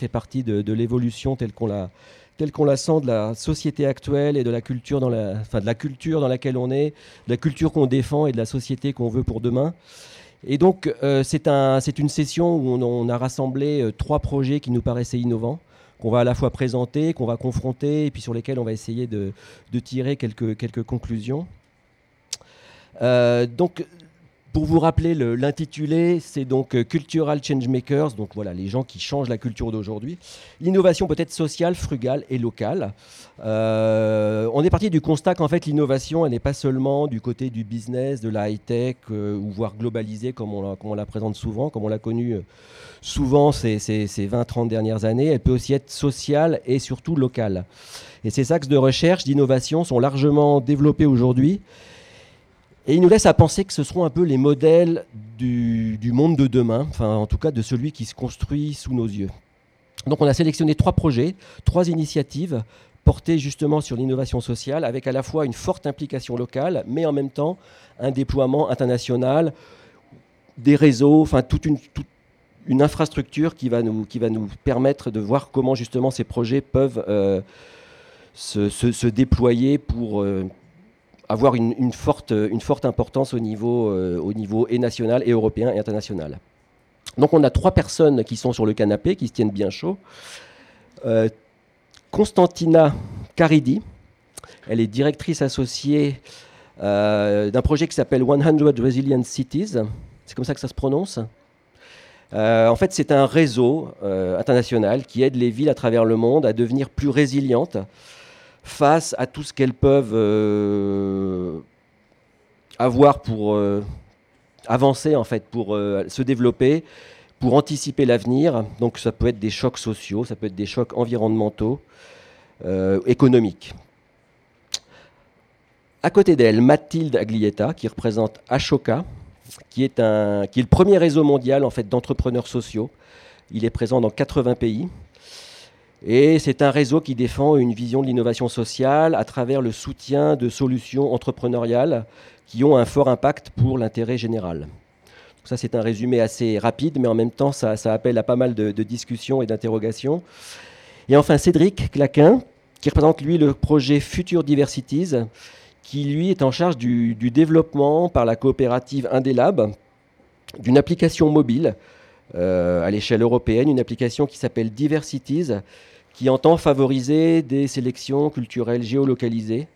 fait partie de, l'évolution telle qu'on la telle qu'on la sent de la société actuelle et de la culture dans la, enfin de la culture dans laquelle on est, de la culture qu'on défend et de la société qu'on veut pour demain. Et donc euh, c'est un, c'est une session où on, a rassemblé euh, trois projets qui nous paraissaient innovants, qu'on va à la fois présenter, qu'on va confronter, et puis sur lesquels on va essayer de, de tirer quelques, quelques conclusions. Euh, donc pour vous rappeler l'intitulé, c'est donc euh, Cultural Changemakers, donc voilà, les gens qui changent la culture d'aujourd'hui. L'innovation peut être sociale, frugale et locale. Euh, on est parti du constat qu'en fait l'innovation, elle n'est pas seulement du côté du business, de la high-tech, euh, ou voire globalisée comme on, la, présente souvent, comme on l'a connu souvent ces, ces 20-30 dernières années. Elle peut aussi être sociale et surtout locale. Et ces axes de recherche, d'innovation sont largement développés aujourd'hui. Et il nous laisse à penser que ce seront un peu les modèles du, monde de demain, enfin en tout cas de celui qui se construit sous nos yeux. Donc on a sélectionné trois projets, trois initiatives portées justement sur l'innovation sociale, avec à la fois une forte implication locale, mais en même temps un déploiement international, des réseaux, enfin toute une, infrastructure qui va, nous, qui va nous permettre de voir comment justement ces projets peuvent euh, se, déployer pour, euh, avoir une, forte, une forte importance au niveau, euh, au niveau et national et européen et international. Donc on a trois personnes qui sont sur le canapé, qui se tiennent bien chaud. Euh, Constantina Caridi, elle est directrice associée euh, d'un projet qui s'appelle 100 Resilient Cities. C'est comme ça que ça se prononce. en fait, c'est un réseau international qui aide les villes à travers le monde à devenir plus résilientes face à tout ce qu'elles peuvent euh, avoir pour euh, avancer, en fait, pour euh, se développer, pour anticiper l'avenir. Donc ça peut être des chocs sociaux, ça peut être des chocs environnementaux, économiques. À côté d'elle, Mathilde Aglietta, qui représente Ashoka, qui est, le premier réseau mondial en fait, d'entrepreneurs sociaux. Il est présent dans 80 pays. Et c'est un réseau qui défend une vision de l'innovation sociale à travers le soutien de solutions entrepreneuriales qui ont un fort impact pour l'intérêt général. ça, c'est un résumé assez rapide, mais en même temps, ça, appelle à pas mal de, discussions et d'interrogations. Et enfin, Cédric Claquin, qui représente, lui, le projet Future Diversities, qui, lui, est en charge du, du développement par la coopérative Indelab d'une application mobile euh, à l'échelle européenne, une application qui s'appelle Diversities, qui entend favoriser des sélections culturelles géolocalisées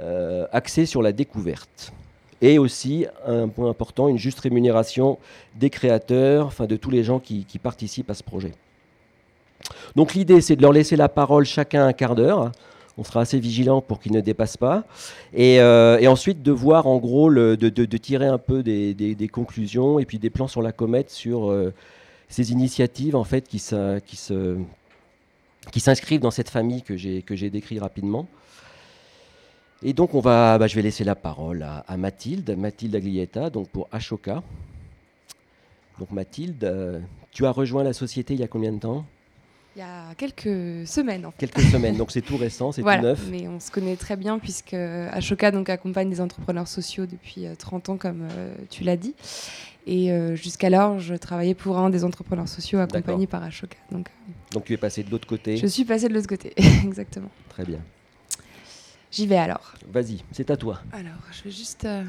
euh, axées sur la découverte. Et aussi, un point important, une juste rémunération des créateurs, enfin de tous les gens qui, participent à ce projet. Donc l'idée, c'est de leur laisser la parole chacun un quart d'heure. On sera assez vigilant pour qu'ils ne dépassent pas. Et, euh, ensuite, de voir en gros, de, tirer un peu des, conclusions et puis des plans sur la comète sur euh, ces initiatives en fait, qui, se, qui s'inscrivent dans cette famille que j'ai, que j'ai décrit rapidement. Et donc, on va, bah, je vais laisser la parole à, Mathilde, Mathilde Aglietta, donc pour Ashoka. Donc, Mathilde, euh, tu as rejoint la société il y a combien de temps? Il y a quelques semaines. En fait. Quelques semaines, donc c'est tout récent, c'est tout neuf. Mais on se connaît très bien puisque Ashoka donc, accompagne des entrepreneurs sociaux depuis 30 euh, ans, comme euh, tu l'as dit. Et euh, jusqu'alors, je travaillais pour un des entrepreneurs sociaux accompagnés par Ashoka. Donc, euh, donc tu es passé de l'autre côté Je suis passé de l'autre côté, exactement. Très bien. J'y vais alors. Vas-y, c'est à toi. Alors, je vais juste... Euh,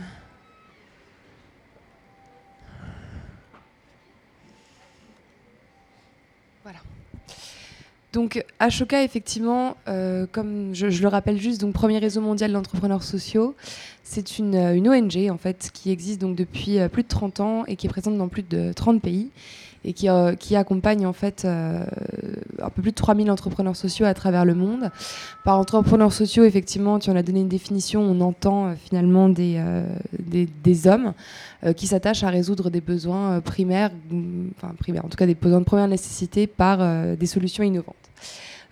Donc Ashoka, effectivement, euh, comme je, le rappelle juste, donc premier réseau mondial d'entrepreneurs sociaux, c'est une, euh, une, ONG en fait qui existe donc depuis euh, plus de 30 ans et qui est présente dans plus de 30 pays et qui, qui accompagne en fait un peu plus de 3000 entrepreneurs sociaux à travers le monde. Par entrepreneurs sociaux, effectivement, tu en as donné une définition, on entend finalement des, des, des, hommes qui s'attachent à résoudre des besoins primaires, enfin primaires, en tout cas des besoins de première nécessité par des solutions innovantes.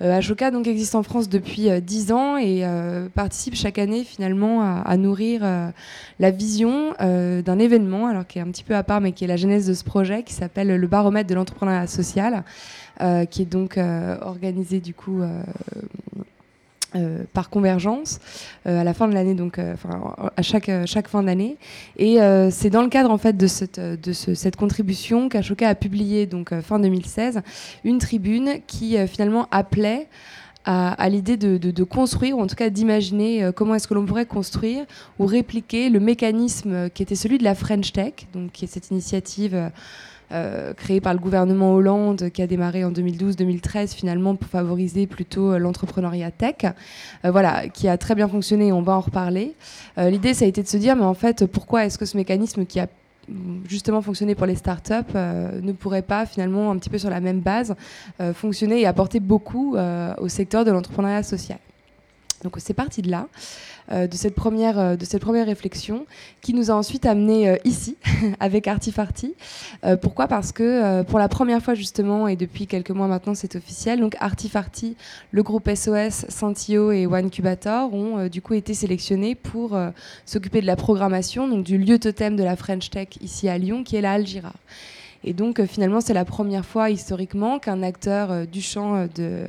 Euh, Ashoka donc existe en France depuis 10 euh, ans et euh, participe chaque année finalement à, nourrir la vision d'un événement, alors qui est un petit peu à part, mais qui est la genèse de ce projet, qui s'appelle le baromètre de l'entrepreneuriat social, qui est donc organisé du coup par convergence à la fin de l'année, donc à chaque, chaque fin d'année. Et c'est dans le cadre en fait de cette, de cette contribution qu'Ashoka a publié donc fin 2016 une tribune qui finalement appelait à, l'idée de, construire, ou en tout cas d'imaginer euh, comment est-ce que l'on pourrait construire ou répliquer le mécanisme qui était celui de la French Tech, donc qui est cette initiative euh, euh, créée par le gouvernement Hollande qui a démarré en 2012-2013 finalement pour favoriser plutôt l'entrepreneuriat tech, voilà, qui a très bien fonctionné, on va en reparler. L'idée, ça a été de se dire, mais en fait, pourquoi est-ce que ce mécanisme qui a justement fonctionner pour les startups euh, ne pourrait pas finalement un petit peu sur la même base euh, fonctionner et apporter beaucoup euh, au secteur de l'entrepreneuriat social? Donc c'est parti de là. Euh, de, cette première, euh, de cette première réflexion qui nous a ensuite amené euh, ici avec Artifarty. pourquoi? Parce que pour la première fois justement, et depuis quelques mois maintenant c'est officiel, donc Artifarty, le groupe SOS, Santio et One Cubator ont du coup été sélectionnés pour s'occuper de la programmation, donc du lieu totem de la French Tech ici à Lyon, qui est la Algira. Et donc, euh, finalement, c'est la première fois historiquement qu'un acteur euh, du champ euh, de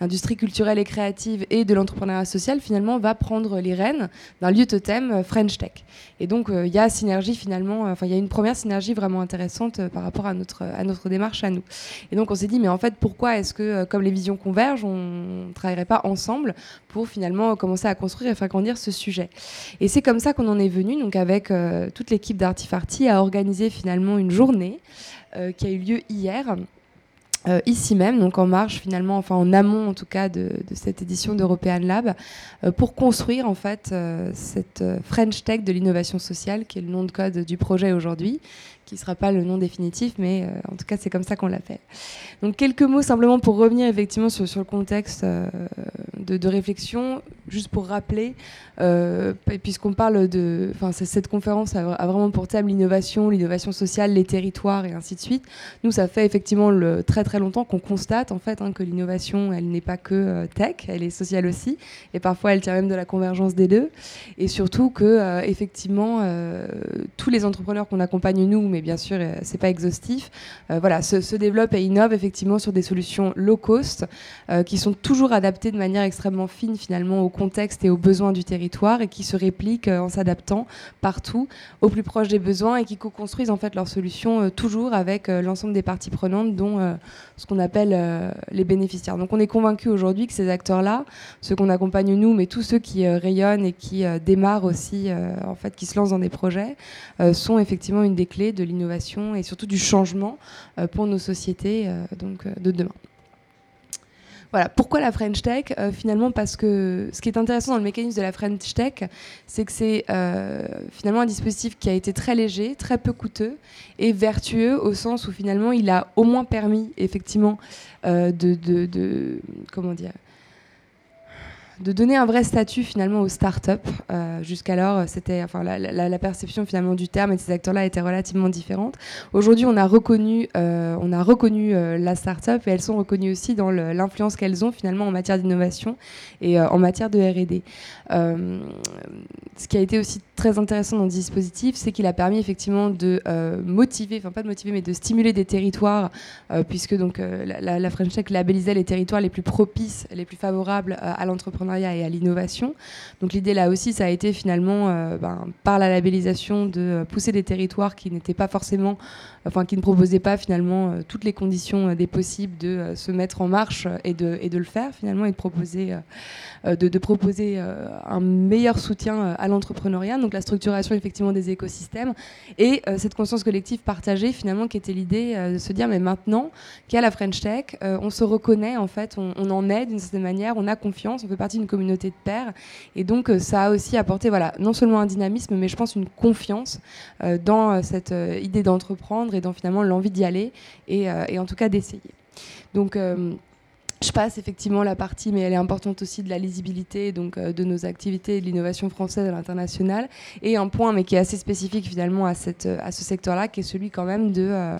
l'industrie culturelle et créative et de l'entrepreneuriat social, finalement, va prendre les rênes d'un lieu totem French Tech. Et donc, il y a synergie, finalement, enfin, il y a une première synergie vraiment intéressante par rapport à notre, à notre démarche à nous. Et donc, on s'est dit, mais en fait, pourquoi est-ce que, comme les visions convergent, on ne travaillerait pas ensemble pour finalement commencer à construire et faire grandir ce sujet? Et c'est comme ça qu'on en est venu, donc avec toute l'équipe d'Artifarty, à organiser finalement une journée qui a eu lieu hier. Euh, ici même, donc en marche finalement, enfin en amont en tout cas de, cette édition d'European Lab, euh, pour construire en fait cette French Tech de l'innovation sociale, qui est le nom de code du projet aujourd'hui, qui ne sera pas le nom définitif, mais en tout cas c'est comme ça qu'on l'appelle. Donc quelques mots simplement pour revenir effectivement sur, le contexte de, de, réflexion, juste pour rappeler euh, puisqu'on parle de, cette conférence a, vraiment pour thème l'innovation, l'innovation sociale, les territoires et ainsi de suite. Nous, ça fait effectivement très très longtemps qu'on constate en fait hein, que l'innovation, elle n'est pas que euh, tech, elle est sociale aussi, et parfois elle tient même de la convergence des deux. Et surtout que euh, effectivement tous les entrepreneurs qu'on accompagne nous, mais bien sûr c'est pas exhaustif, voilà, se, se, développent et innovent effectivement sur des solutions low cost qui sont toujours adaptées de manière extrêmement fine finalement au contexte et aux besoins du territoire et qui se répliquent euh, en s'adaptant partout au plus proche des besoins et qui co-construisent en fait leurs solutions euh, toujours avec euh, l'ensemble des parties prenantes, dont ce qu'on appelle les bénéficiaires. Donc on est convaincu aujourd'hui que ces acteurs-là, ceux qu'on accompagne nous, mais tous ceux qui rayonnent et qui démarrent aussi, en fait, qui se lancent dans des projets, sont effectivement une des clés de l'innovation et surtout du changement pour nos sociétés donc, de demain. Voilà, pourquoi la French Tech? Euh, Finalement, parce que ce qui est intéressant dans le mécanisme de la French Tech, c'est que c'est euh, finalement un dispositif qui a été très léger, très peu coûteux et vertueux au sens où finalement il a au moins permis effectivement euh, de, de, comment dire de donner un vrai statut finalement aux startups. Euh, Jusqu'alors, c'était, enfin, la, perception finalement du terme et de ces acteurs-là était relativement différente. Aujourd'hui, on a reconnu, euh, on a reconnu euh, la startup et elles sont reconnues aussi dans l'influence qu'elles ont finalement en matière d'innovation et en matière de R&D. Ce qui a été aussi très intéressant dans le dispositif, c'est qu'il a permis effectivement de motiver, enfin pas de motiver, mais de stimuler des territoires, puisque donc la, French Tech labellisait les territoires les plus propices, les plus favorables à l'entrepreneuriat et à l'innovation. Donc l'idée là aussi, ça a été finalement, euh, ben, par la labellisation, de pousser des territoires qui n'étaient pas forcément, enfin qui ne proposaient pas finalement euh, toutes les conditions euh, des possibles de se mettre en marche et de, et de le faire finalement et de proposer, de, proposer un meilleur soutien à l'entrepreneuriat, donc la structuration effectivement des écosystèmes et cette conscience collective partagée finalement qui était l'idée de se dire mais maintenant a la French Tech, on se reconnaît en fait, on, on en est d'une certaine manière, on a confiance, on fait partie une communauté de pairs. Et donc, euh, ça a aussi apporté, voilà, non seulement un dynamisme, mais je pense une confiance euh, dans euh, cette idée d'entreprendre et dans finalement l'envie d'y aller et, en tout cas d'essayer. Donc, je passe effectivement la partie, mais elle est importante aussi, de la lisibilité donc, de nos activités et de l'innovation française à l'international. Et un point, mais qui est assez spécifique finalement à, ce secteur-là, qui est celui quand même de,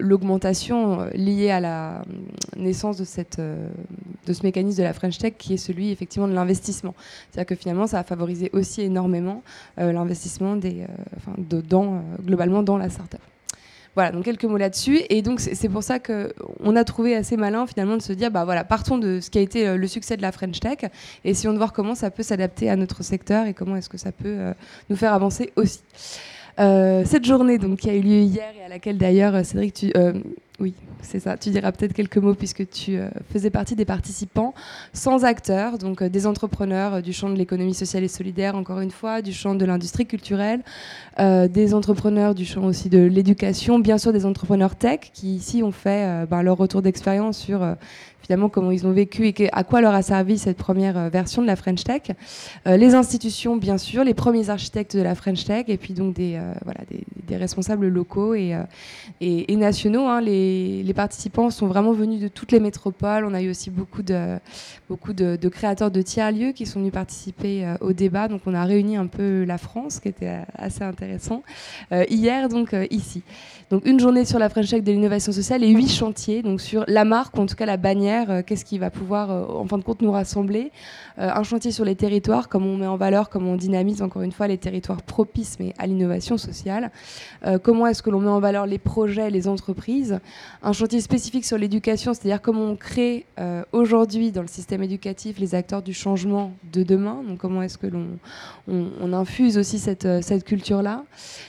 l'augmentation euh, liée à la euh, naissance de, euh, ce mécanisme de la French Tech qui est celui effectivement de l'investissement. C'est-à-dire que finalement ça a favorisé aussi énormément l'investissement dans, globalement dans la startup. Voilà, donc quelques mots là-dessus. Et donc c'est pour ça qu'on a trouvé assez malin finalement de se dire, bah voilà, partons de ce qui a été euh, le succès de la French Tech, et essayons de voir comment ça peut s'adapter à notre secteur et comment est-ce que ça peut euh, nous faire avancer aussi. Euh, cette journée donc, qui a eu lieu hier et à laquelle d'ailleurs, Cédric, tu, oui, c'est ça. Tu diras peut-être quelques mots puisque tu euh, faisais partie des participants sans acteurs, donc euh, des entrepreneurs euh, du champ de l'économie sociale et solidaire, encore une fois, du champ de l'industrie culturelle, des entrepreneurs du champ aussi de l'éducation, bien sûr des entrepreneurs tech qui ici ont fait ben, leur retour d'expérience sur finalement comment ils ont vécu et à quoi leur a servi cette première euh, version de la French Tech. Euh, les institutions, bien sûr, les premiers architectes de la French Tech, et puis donc des, euh, voilà, des, responsables locaux et, et, nationaux. Hein. Les, participants sont vraiment venus de toutes les métropoles. On a eu aussi beaucoup de, beaucoup de, créateurs de tiers-lieux qui sont venus participer au débat. Donc on a réuni un peu la France, qui était assez intéressant, hier, donc ici. Donc une journée sur la French Tech de l'innovation sociale et huit chantiers, donc sur la marque, en tout cas la bannière euh, qu'est-ce qui va pouvoir, euh, en fin de compte, nous rassembler. Euh, un chantier sur les territoires, comment on met en valeur, comment on dynamise, encore une fois, les territoires propices mais à l'innovation sociale. comment est-ce que l'on met en valeur les projets, les entreprises? Un chantier spécifique sur l'éducation, c'est-à-dire comment on crée aujourd'hui dans le système éducatif les acteurs du changement de demain. Donc comment est-ce que l'on on, infuse aussi cette, cette culture-là?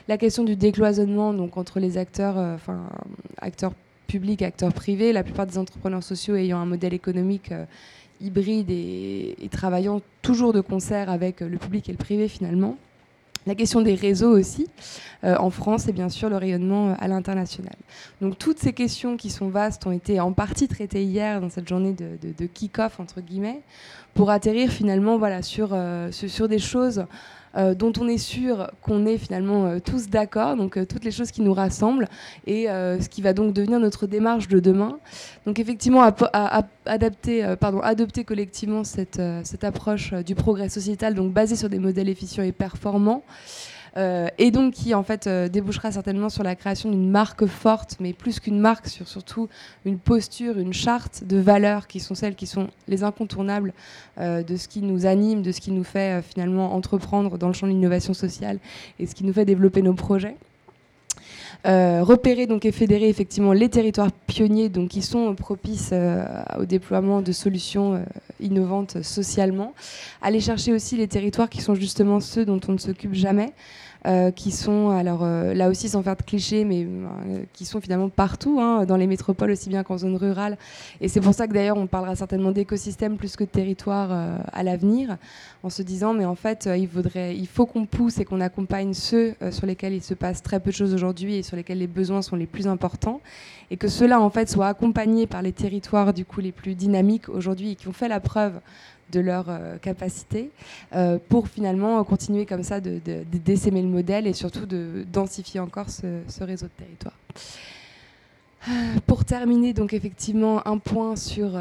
La question du décloisonnement donc entre les acteurs, acteurs public, acteurs privés, la plupart des entrepreneurs sociaux ayant un modèle économique euh, hybride et, travaillant toujours de concert avec le public et le privé finalement. La question des réseaux aussi, euh, en France, et bien sûr le rayonnement euh, à l'international. Donc toutes ces questions qui sont vastes ont été en partie traitées hier dans cette journée de, de, kick-off, entre guillemets, pour atterrir finalement voilà, sur, sur des choses euh, dont on est sûr qu'on est finalement euh, tous d'accord, donc euh, toutes les choses qui nous rassemblent, et ce qui va donc devenir notre démarche de demain. Donc effectivement, adapter, pardon, adopter collectivement cette, cette approche du progrès sociétal, donc basée sur des modèles efficients et performants. Euh, et donc qui en fait euh, débouchera certainement sur la création d'une marque forte, mais plus qu'une marque, sur surtout une posture, une charte de valeurs qui sont celles qui sont les incontournables euh, de ce qui nous anime, de ce qui nous fait finalement entreprendre dans le champ de l'innovation sociale et ce qui nous fait développer nos projets. Repérer donc et fédérer effectivement les territoires pionniers qui sont propices au déploiement de solutions innovantes socialement. Aller chercher aussi les territoires qui sont justement ceux dont on ne s'occupe jamais. Euh, qui sont, alors euh, là aussi sans faire de clichés, mais euh, qui sont finalement partout, hein, dans les métropoles aussi bien qu'en zone rurale. Et c'est pour ça que d'ailleurs on parlera certainement d'écosystème plus que de territoire à l'avenir, en se disant mais en fait il, faudrait, il faut qu'on pousse et qu'on accompagne ceux sur lesquels il se passe très peu de choses aujourd'hui et sur lesquels les besoins sont les plus importants, et que cela en fait soit accompagné par les territoires du coup les plus dynamiques aujourd'hui et qui ont fait la preuve de leur euh, capacité euh, pour finalement continuer comme ça de, de, le modèle et surtout de densifier encore ce, réseau de territoire. Euh, pour terminer, donc effectivement, un point sur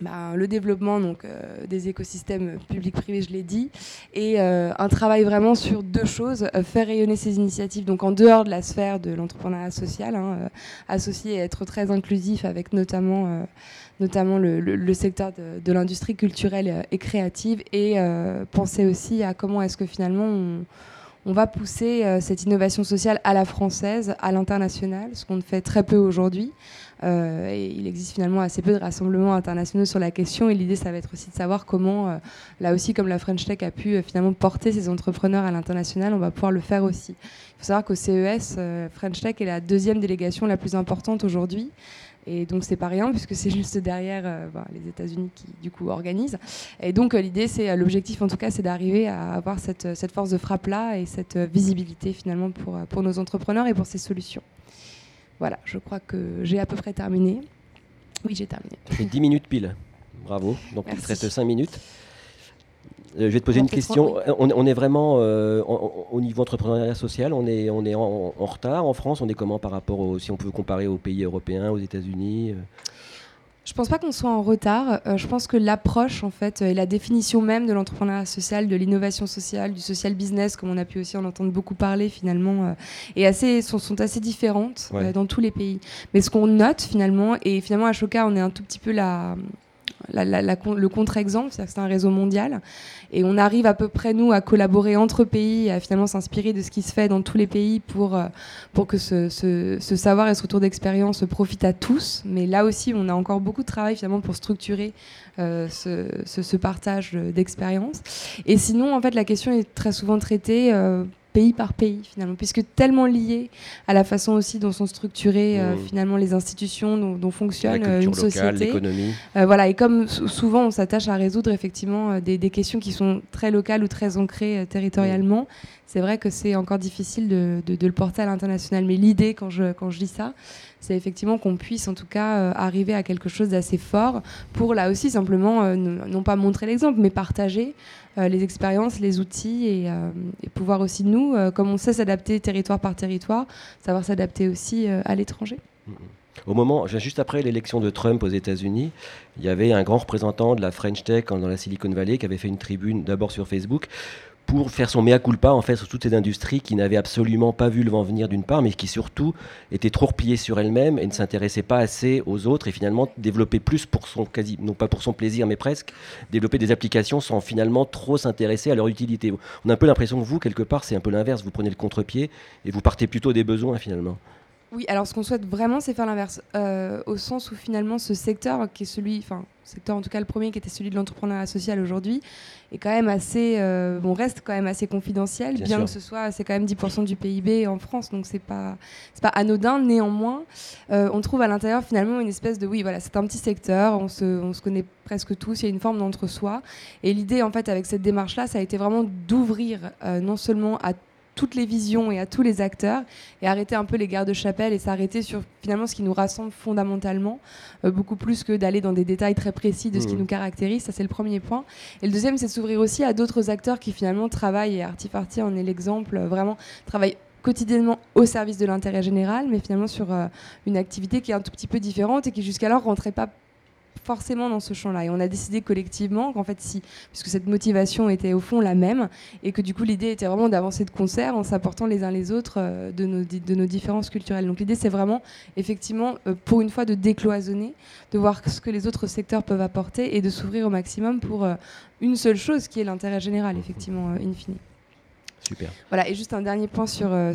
bah, le développement donc, des écosystèmes publics-privés, je l'ai dit, et un travail vraiment sur deux choses faire rayonner ces initiatives donc en dehors de la sphère de l'entrepreneuriat social, hein, associé et être très inclusif avec notamment notamment le, secteur de, l'industrie culturelle et créative, et euh, penser aussi à comment est-ce que finalement va pousser euh, cette innovation sociale à la française, à l'international, ce qu'on fait très peu aujourd'hui. Euh, et il existe finalement assez peu de rassemblements internationaux sur la question. Et l'idée, ça va être aussi de savoir comment, là aussi, comme la French Tech a pu finalement porter ses entrepreneurs à l'international, on va pouvoir le faire aussi. Il faut savoir qu'au CES, French Tech est la deuxième délégation la plus importante aujourd'hui. Et donc c'est pas rien puisque c'est juste derrière euh, bah, les États-Unis qui du coup organisent. Et donc euh, l'idée, c'est euh, l'objectif en tout cas, c'est d'arriver à avoir cette, cette, force de frappe là et cette visibilité finalement pour, pour nos entrepreneurs et pour ces solutions. Voilà, je crois que j'ai à peu près terminé. Oui, j'ai terminé. 10 minutes pile. Bravo. Donc il te reste 5 minutes. Euh, je vais te poser une question. On, est vraiment euh, au niveau entrepreneuriat social, on est, on est en, retard en France. On est comment par rapport, au, si on peut comparer aux pays européens, aux États-Unis euh? Je pense pas qu'on soit en retard. je pense que l'approche, en fait, et la définition même de l'entrepreneuriat social, de l'innovation sociale, du social business, comme on a pu aussi en entendre beaucoup parler finalement, est assez, sont, sont assez différentes dans tous les pays. Mais ce qu'on note finalement, et finalement à Choca, on est un tout petit peu la le contre-exemple, c'est-à-dire que c'est un réseau mondial. Et on arrive à peu près, nous, à collaborer entre pays, à finalement s'inspirer de ce qui se fait dans tous les pays pour, pour que ce, savoir et ce retour d'expérience profite à tous. Mais là aussi, on a encore beaucoup de travail finalement pour structurer ce, ce, partage d'expérience. Et sinon, en fait, la question est très souvent traitée pays par pays finalement, puisque tellement lié à la façon aussi dont sont structurées euh, mmh. finalement les institutions, dont, fonctionne euh, une société. L'économie. Euh, voilà, et comme souvent on s'attache à résoudre effectivement des, questions qui sont très locales ou très ancrées territorialement, mmh. c'est vrai que c'est encore difficile de, de, le porter à l'international. Mais l'idée quand je, quand je dis ça, c'est effectivement qu'on puisse en tout cas arriver à quelque chose d'assez fort pour là aussi simplement non pas montrer l'exemple, mais partager euh, les expériences, les outils euh, et, pouvoir aussi nous, euh, comme on sait s'adapter territoire par territoire, savoir s'adapter aussi à l'étranger. Au moment, juste après l'élection de Trump aux États-Unis, il y avait un grand représentant de la French Tech dans la Silicon Valley qui avait fait une tribune d'abord sur Facebook pour faire son mea culpa en fait sur toutes ces industries qui n'avaient absolument pas vu le vent venir d'une part, mais qui surtout étaient trop repliées sur elles-mêmes et ne s'intéressaient pas assez aux autres et finalement développer plus pour son quasi, non pas pour son plaisir, mais presque développer des applications sans finalement trop s'intéresser à leur utilité. On a un peu l'impression que vous quelque part c'est un peu l'inverse, vous prenez le contre-pied et vous partez plutôt des besoins finalement. Oui, alors ce qu'on souhaite vraiment, c'est faire l'inverse, euh, au sens où finalement ce secteur, qui est celui, enfin, secteur en tout cas le premier, qui était celui de l'entrepreneuriat social aujourd'hui, est quand même assez, euh, bon, reste quand même assez confidentiel, bien, que ce soit, c'est quand même 10% du PIB en France, donc c'est pas, c'est pas anodin. Néanmoins, euh, on trouve à l'intérieur finalement une espèce de, oui, voilà, c'est un petit secteur, on se, on se connaît presque tous, il y a une forme d'entre-soi, et l'idée en fait avec cette démarche-là, ça a été vraiment d'ouvrir non seulement à toutes les visions et à tous les acteurs et arrêter un peu les guerres de chapelle et s'arrêter sur finalement ce qui nous rassemble fondamentalement, euh, beaucoup plus que d'aller dans des détails très précis de ce qui mmh. nous caractérise. Ça, c'est le premier point. Et le deuxième, c'est de s'ouvrir aussi à d'autres acteurs qui finalement travaillent, et Artifarty en est l'exemple, euh, vraiment travaillent quotidiennement au service de l'intérêt général, mais finalement sur euh, une activité qui est un tout petit peu différente et qui jusqu'alors rentrait pas forcément dans ce champ-là. Et on a décidé collectivement qu'en fait, si, puisque cette motivation était au fond la même, et que du coup l'idée était vraiment d'avancer de concert en s'apportant les uns les autres euh, de, nos, de nos différences culturelles. Donc l'idée, c'est vraiment effectivement, euh, pour une fois, de décloisonner, de voir ce que les autres secteurs peuvent apporter et de s'ouvrir au maximum pour euh, une seule chose qui est l'intérêt général, effectivement, in fine. Super. Voilà, et juste un dernier point sur, euh,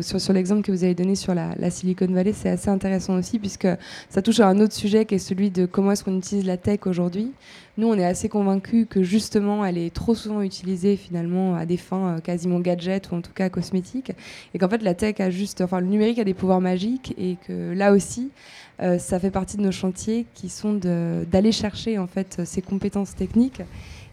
sur, l'exemple que vous avez donné sur la, Silicon Valley, c'est assez intéressant aussi, puisque ça touche à un autre sujet qui est celui de comment est-ce qu'on utilise la tech aujourd'hui. Nous, on est assez convaincus que justement, elle est trop souvent utilisée finalement à des fins euh, quasiment gadgets ou en tout cas cosmétiques, et qu'en fait, la tech a juste, enfin, le numérique a des pouvoirs magiques, et que là aussi, euh, ça fait partie de nos chantiers qui sont d'aller chercher en fait ces compétences techniques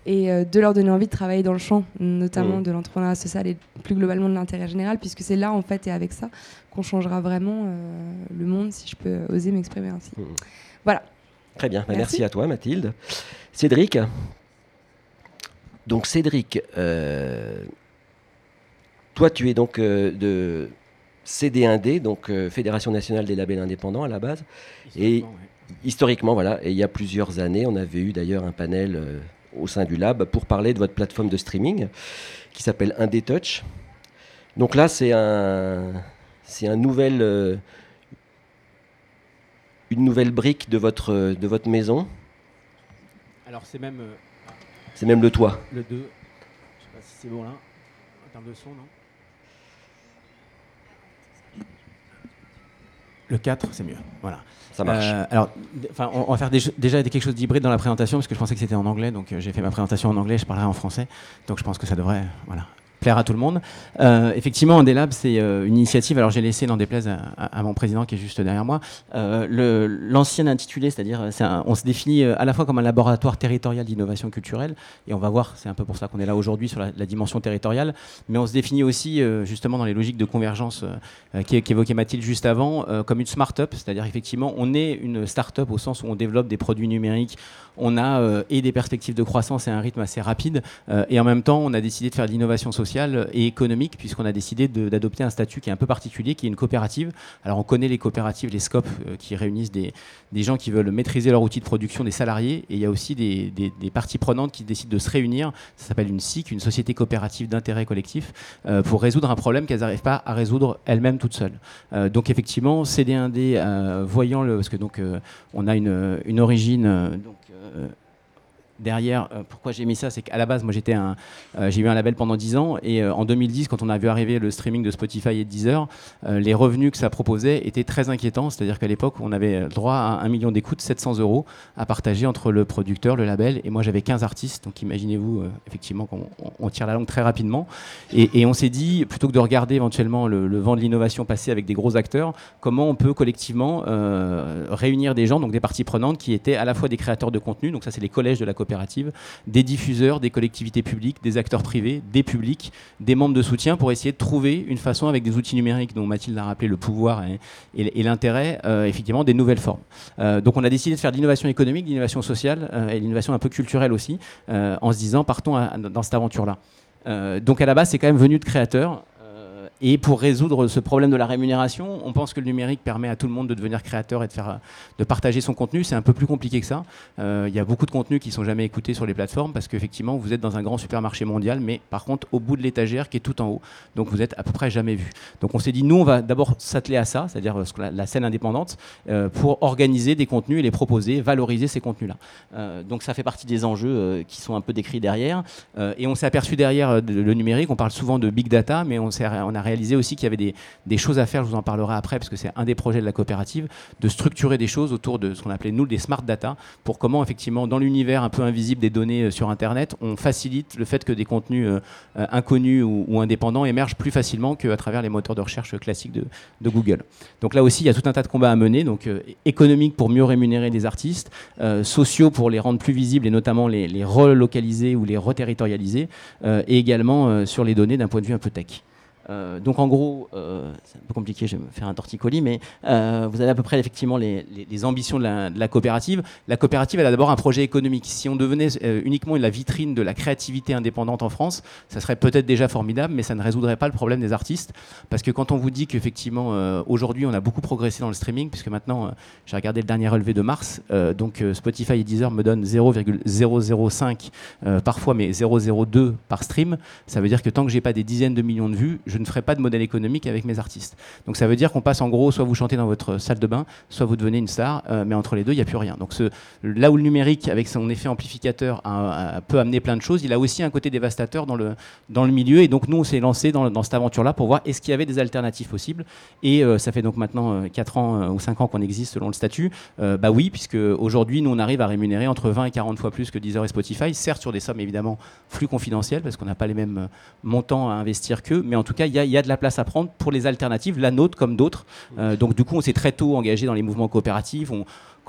et euh, de leur donner envie de travailler dans le champ, notamment mmh. de l'entrepreneuriat social et plus globalement de l'intérêt général, puisque c'est là en fait et avec ça qu'on changera vraiment euh, le monde, si je peux oser m'exprimer ainsi. Mmh. Voilà. Très bien, bah, merci. à toi Mathilde. Cédric, donc Cédric, euh, toi tu es donc de CD1D, donc Fédération nationale des labels indépendants à la base, et historiquement voilà, et il y a plusieurs années, on avait eu d'ailleurs un panel au sein du lab pour parler de votre plateforme de streaming qui s'appelle Indetouch. Donc là, c'est un, c'est un nouvel, euh, une nouvelle brique de votre, de votre maison. Alors c'est même, euh, c'est même le toit. Le 2, je sais pas si c'est bon là, en termes de son, non? Le 4, c'est mieux. Voilà. Ça marche. Euh, alors, on, va faire déjà quelque chose d'hybride dans la présentation, parce que je pensais que c'était en anglais, donc euh, j'ai fait ma présentation en anglais, je parlerai en français. Donc je pense que ça devrait voilà, plaire à tout le monde. Euh, effectivement, Andelab, c'est euh, une initiative. Alors, j'ai laissé, n'en déplaise à, à, mon président qui est juste derrière moi, euh, l'ancien intitulé, c'est-à-dire, on se définit euh, à la fois comme un laboratoire territorial d'innovation culturelle, et on va voir, c'est un peu pour ça qu'on est là aujourd'hui sur la, dimension territoriale, mais on se définit aussi euh, justement dans les logiques de convergence qu'évoquait Mathilde juste avant, comme une smart-up, c'est-à-dire effectivement, on est une start-up au sens où on développe des produits numériques, on a et des perspectives de croissance et un rythme assez rapide, et en même temps, on a décidé de faire de l'innovation sociale et économique, puisqu'on a décidé d'adopter un statut qui est un peu particulier, qui est une coopérative. Alors on connaît les coopératives, les scopes, qui réunissent des, gens qui veulent maîtriser leur outil de production, des salariés, et il y a aussi des, parties prenantes qui décident de se réunir. Ça s'appelle une SIC, une société coopérative d'intérêt collectif, pour résoudre un problème qu'elles n'arrivent pas à résoudre elles-mêmes toutes seules. donc effectivement, CD1D, voyant le... Parce que donc on a une, origine... derrière, euh, pourquoi j'ai mis ça, c'est qu'à la base, moi euh, j'ai eu un label pendant 10 ans et euh, en 2010, quand on a vu arriver le streaming de Spotify et Deezer, les revenus que ça proposait étaient très inquiétants. C'est-à-dire qu'à l'époque, on avait droit à un million d'écoutes, 700 euros à partager entre le producteur, le label et moi j'avais 15 artistes. Donc imaginez-vous effectivement qu'on tire la langue très rapidement et, on s'est dit plutôt que de regarder éventuellement le, vent de l'innovation passer avec des gros acteurs, comment on peut collectivement réunir des gens, donc des parties prenantes qui étaient à la fois des créateurs de contenu, donc ça c'est les collèges de la coopération des diffuseurs, des collectivités publiques, des acteurs privés, des publics, des membres de soutien pour essayer de trouver une façon avec des outils numériques dont Mathilde a rappelé le pouvoir et, l'intérêt, euh, effectivement, des nouvelles formes. Euh, donc on a décidé de faire de l'innovation économique, de l'innovation sociale euh, et l'innovation un peu culturelle aussi, en se disant partons dans cette aventure-là. donc à la base, c'est quand même venu de créateurs. Et pour résoudre ce problème de la rémunération, on pense que le numérique permet à tout le monde de devenir créateur et de, faire, de partager son contenu. C'est un peu plus compliqué que ça. Euh, il y a beaucoup de contenus qui ne sont jamais écoutés sur les plateformes parce qu'effectivement, vous êtes dans un grand supermarché mondial, mais par contre, au bout de l'étagère qui est tout en haut. Donc, vous êtes à peu près jamais vu. Donc, on s'est dit, nous, on va d'abord s'atteler à ça, c'est-à-dire euh, la, scène indépendante, euh, pour organiser des contenus et les proposer, valoriser ces contenus-là. donc, ça fait partie des enjeux qui sont un peu décrits derrière. et on s'est aperçu derrière le numérique, on parle souvent de big data, mais on, on a réalisé aussi qu'il y avait des, choses à faire, je vous en parlerai après, parce que c'est un des projets de la coopérative, de structurer des choses autour de ce qu'on appelait nous des smart data, pour comment effectivement dans l'univers un peu invisible des données euh, sur Internet, on facilite le fait que des contenus euh, euh, inconnus ou, indépendants émergent plus facilement qu'à travers les moteurs de recherche classiques de, Google. Donc là aussi, il y a tout un tas de combats à mener, donc économiques pour mieux rémunérer des artistes, sociaux pour les rendre plus visibles et notamment les, les relocaliser ou les reterritorialiser, et également sur les données d'un point de vue un peu tech. Euh, donc en gros, euh, c'est un peu compliqué, je vais me faire un torticolis, mais euh, vous avez à peu près effectivement les, ambitions de la, coopérative. La coopérative, elle a d'abord un projet économique. Si on devenait uniquement la vitrine de la créativité indépendante en France, ça serait peut-être déjà formidable, mais ça ne résoudrait pas le problème des artistes. Parce que quand on vous dit qu'effectivement, aujourd'hui, on a beaucoup progressé dans le streaming, puisque maintenant, j'ai regardé le dernier relevé de mars, donc Spotify et Deezer me donnent 0,005 parfois, mais 0,02 par stream. Ça veut dire que tant que j'ai pas des dizaines de millions de vues, je ne ferai pas de modèle économique avec mes artistes. Donc ça veut dire qu'on passe en gros, soit vous chantez dans votre salle de bain, soit vous devenez une star, euh, mais entre les deux, il n'y a plus rien. Donc là où le numérique, avec son effet amplificateur, peut amener plein de choses, il a aussi un côté dévastateur dans le, dans le milieu. Et donc nous, on s'est lancé dans, dans cette aventure-là pour voir est-ce qu'il y avait des alternatives possibles. Et euh, ça fait donc maintenant 4 euh, ans ou 5 ans qu'on existe selon le statut. bah oui, puisque aujourd'hui, nous, on arrive à rémunérer entre 20 et 40 fois plus que Deezer et Spotify, certes sur des sommes évidemment plus confidentielles, parce qu'on n'a pas les mêmes montants à investir qu'eux, mais en tout cas, il y, a de la place à prendre pour les alternatives, la nôtre comme d'autres. Euh, donc du coup, on s'est très tôt engagé dans les mouvements coopératifs.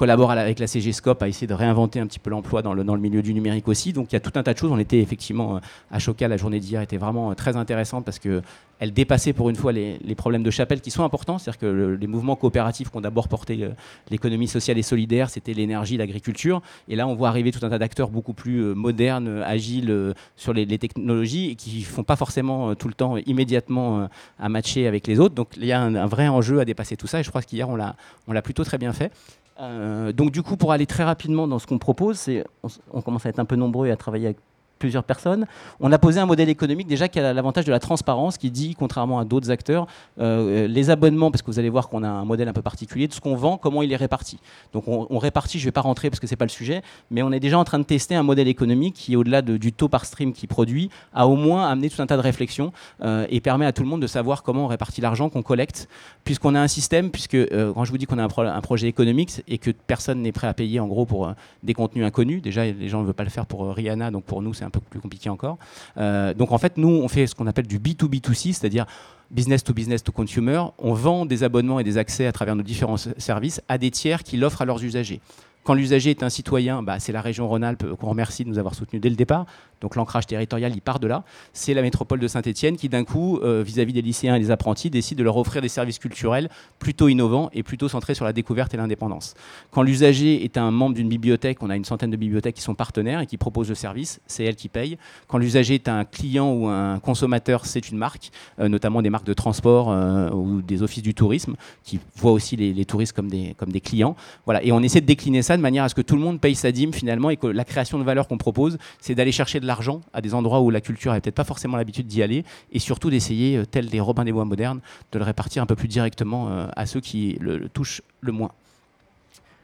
Collabore avec la CG Scope à essayer de réinventer un petit peu l'emploi dans le, dans le milieu du numérique aussi. Donc il y a tout un tas de choses. On était effectivement euh, à Choca, la journée d'hier était vraiment euh, très intéressante parce que elle dépassait pour une fois les, les problèmes de chapelle qui sont importants. C'est-à-dire que les mouvements coopératifs qui ont d'abord porté euh, l'économie sociale et solidaire, c'était l'énergie, l'agriculture. Et là, on voit arriver tout un tas d'acteurs beaucoup plus modernes, agiles sur les, technologies et qui font pas forcément tout le temps immédiatement à matcher avec les autres. Donc il y a un, un vrai enjeu à dépasser tout ça. Et je crois qu'hier, on l'a plutôt très bien fait. Euh, donc du coup, pour aller très rapidement dans ce qu'on propose, on, on, commence à être un peu nombreux et à travailler avec plusieurs personnes. On a posé un modèle économique déjà qui a l'avantage de la transparence, qui dit, contrairement à d'autres acteurs, euh, les abonnements, parce que vous allez voir qu'on a un modèle un peu particulier, de ce qu'on vend, comment il est réparti. Donc on, répartit, je ne vais pas rentrer parce que ce n'est pas le sujet, mais on est déjà en train de tester un modèle économique qui, au-delà du taux par stream qui produit, a au moins amené tout un tas de réflexions euh, et permet à tout le monde de savoir comment on répartit l'argent qu'on collecte, puisqu'on a un système, puisque euh, quand je vous dis qu'on a un, un, projet économique et que personne n'est prêt à payer en gros pour des contenus inconnus, déjà les gens ne veulent pas le faire pour Rihanna, donc pour nous c'est un peu plus compliqué encore. Euh, donc en fait, nous, on fait ce qu'on appelle du B2B2C, c'est-à-dire business to business to consumer. On vend des abonnements et des accès à travers nos différents services à des tiers qui l'offrent à leurs usagers. Quand l'usager est un citoyen, bah, c'est la région Rhône-Alpes qu'on remercie de nous avoir soutenus dès le départ. Donc l'ancrage territorial, il part de là. C'est la métropole de Saint-Etienne qui, d'un coup, euh, vis-à-vis des lycéens et des apprentis, décide de leur offrir des services culturels plutôt innovants et plutôt centrés sur la découverte et l'indépendance. Quand l'usager est un membre d'une bibliothèque, on a une centaine de bibliothèques qui sont partenaires et qui proposent le service, c'est elle qui paye. Quand l'usager est un client ou un consommateur, c'est une marque, euh, notamment des marques de transport euh, ou des offices du tourisme, qui voient aussi les, les, touristes comme des, comme des clients. Voilà. Et on essaie de décliner ça de manière à ce que tout le monde paye sa dîme finalement et que la création de valeur qu'on propose, c'est d'aller chercher de l'argent à des endroits où la culture n'a peut-être pas forcément l'habitude d'y aller et surtout d'essayer, euh, tel des Robins des Bois modernes, de le répartir un peu plus directement à ceux qui le touchent le moins.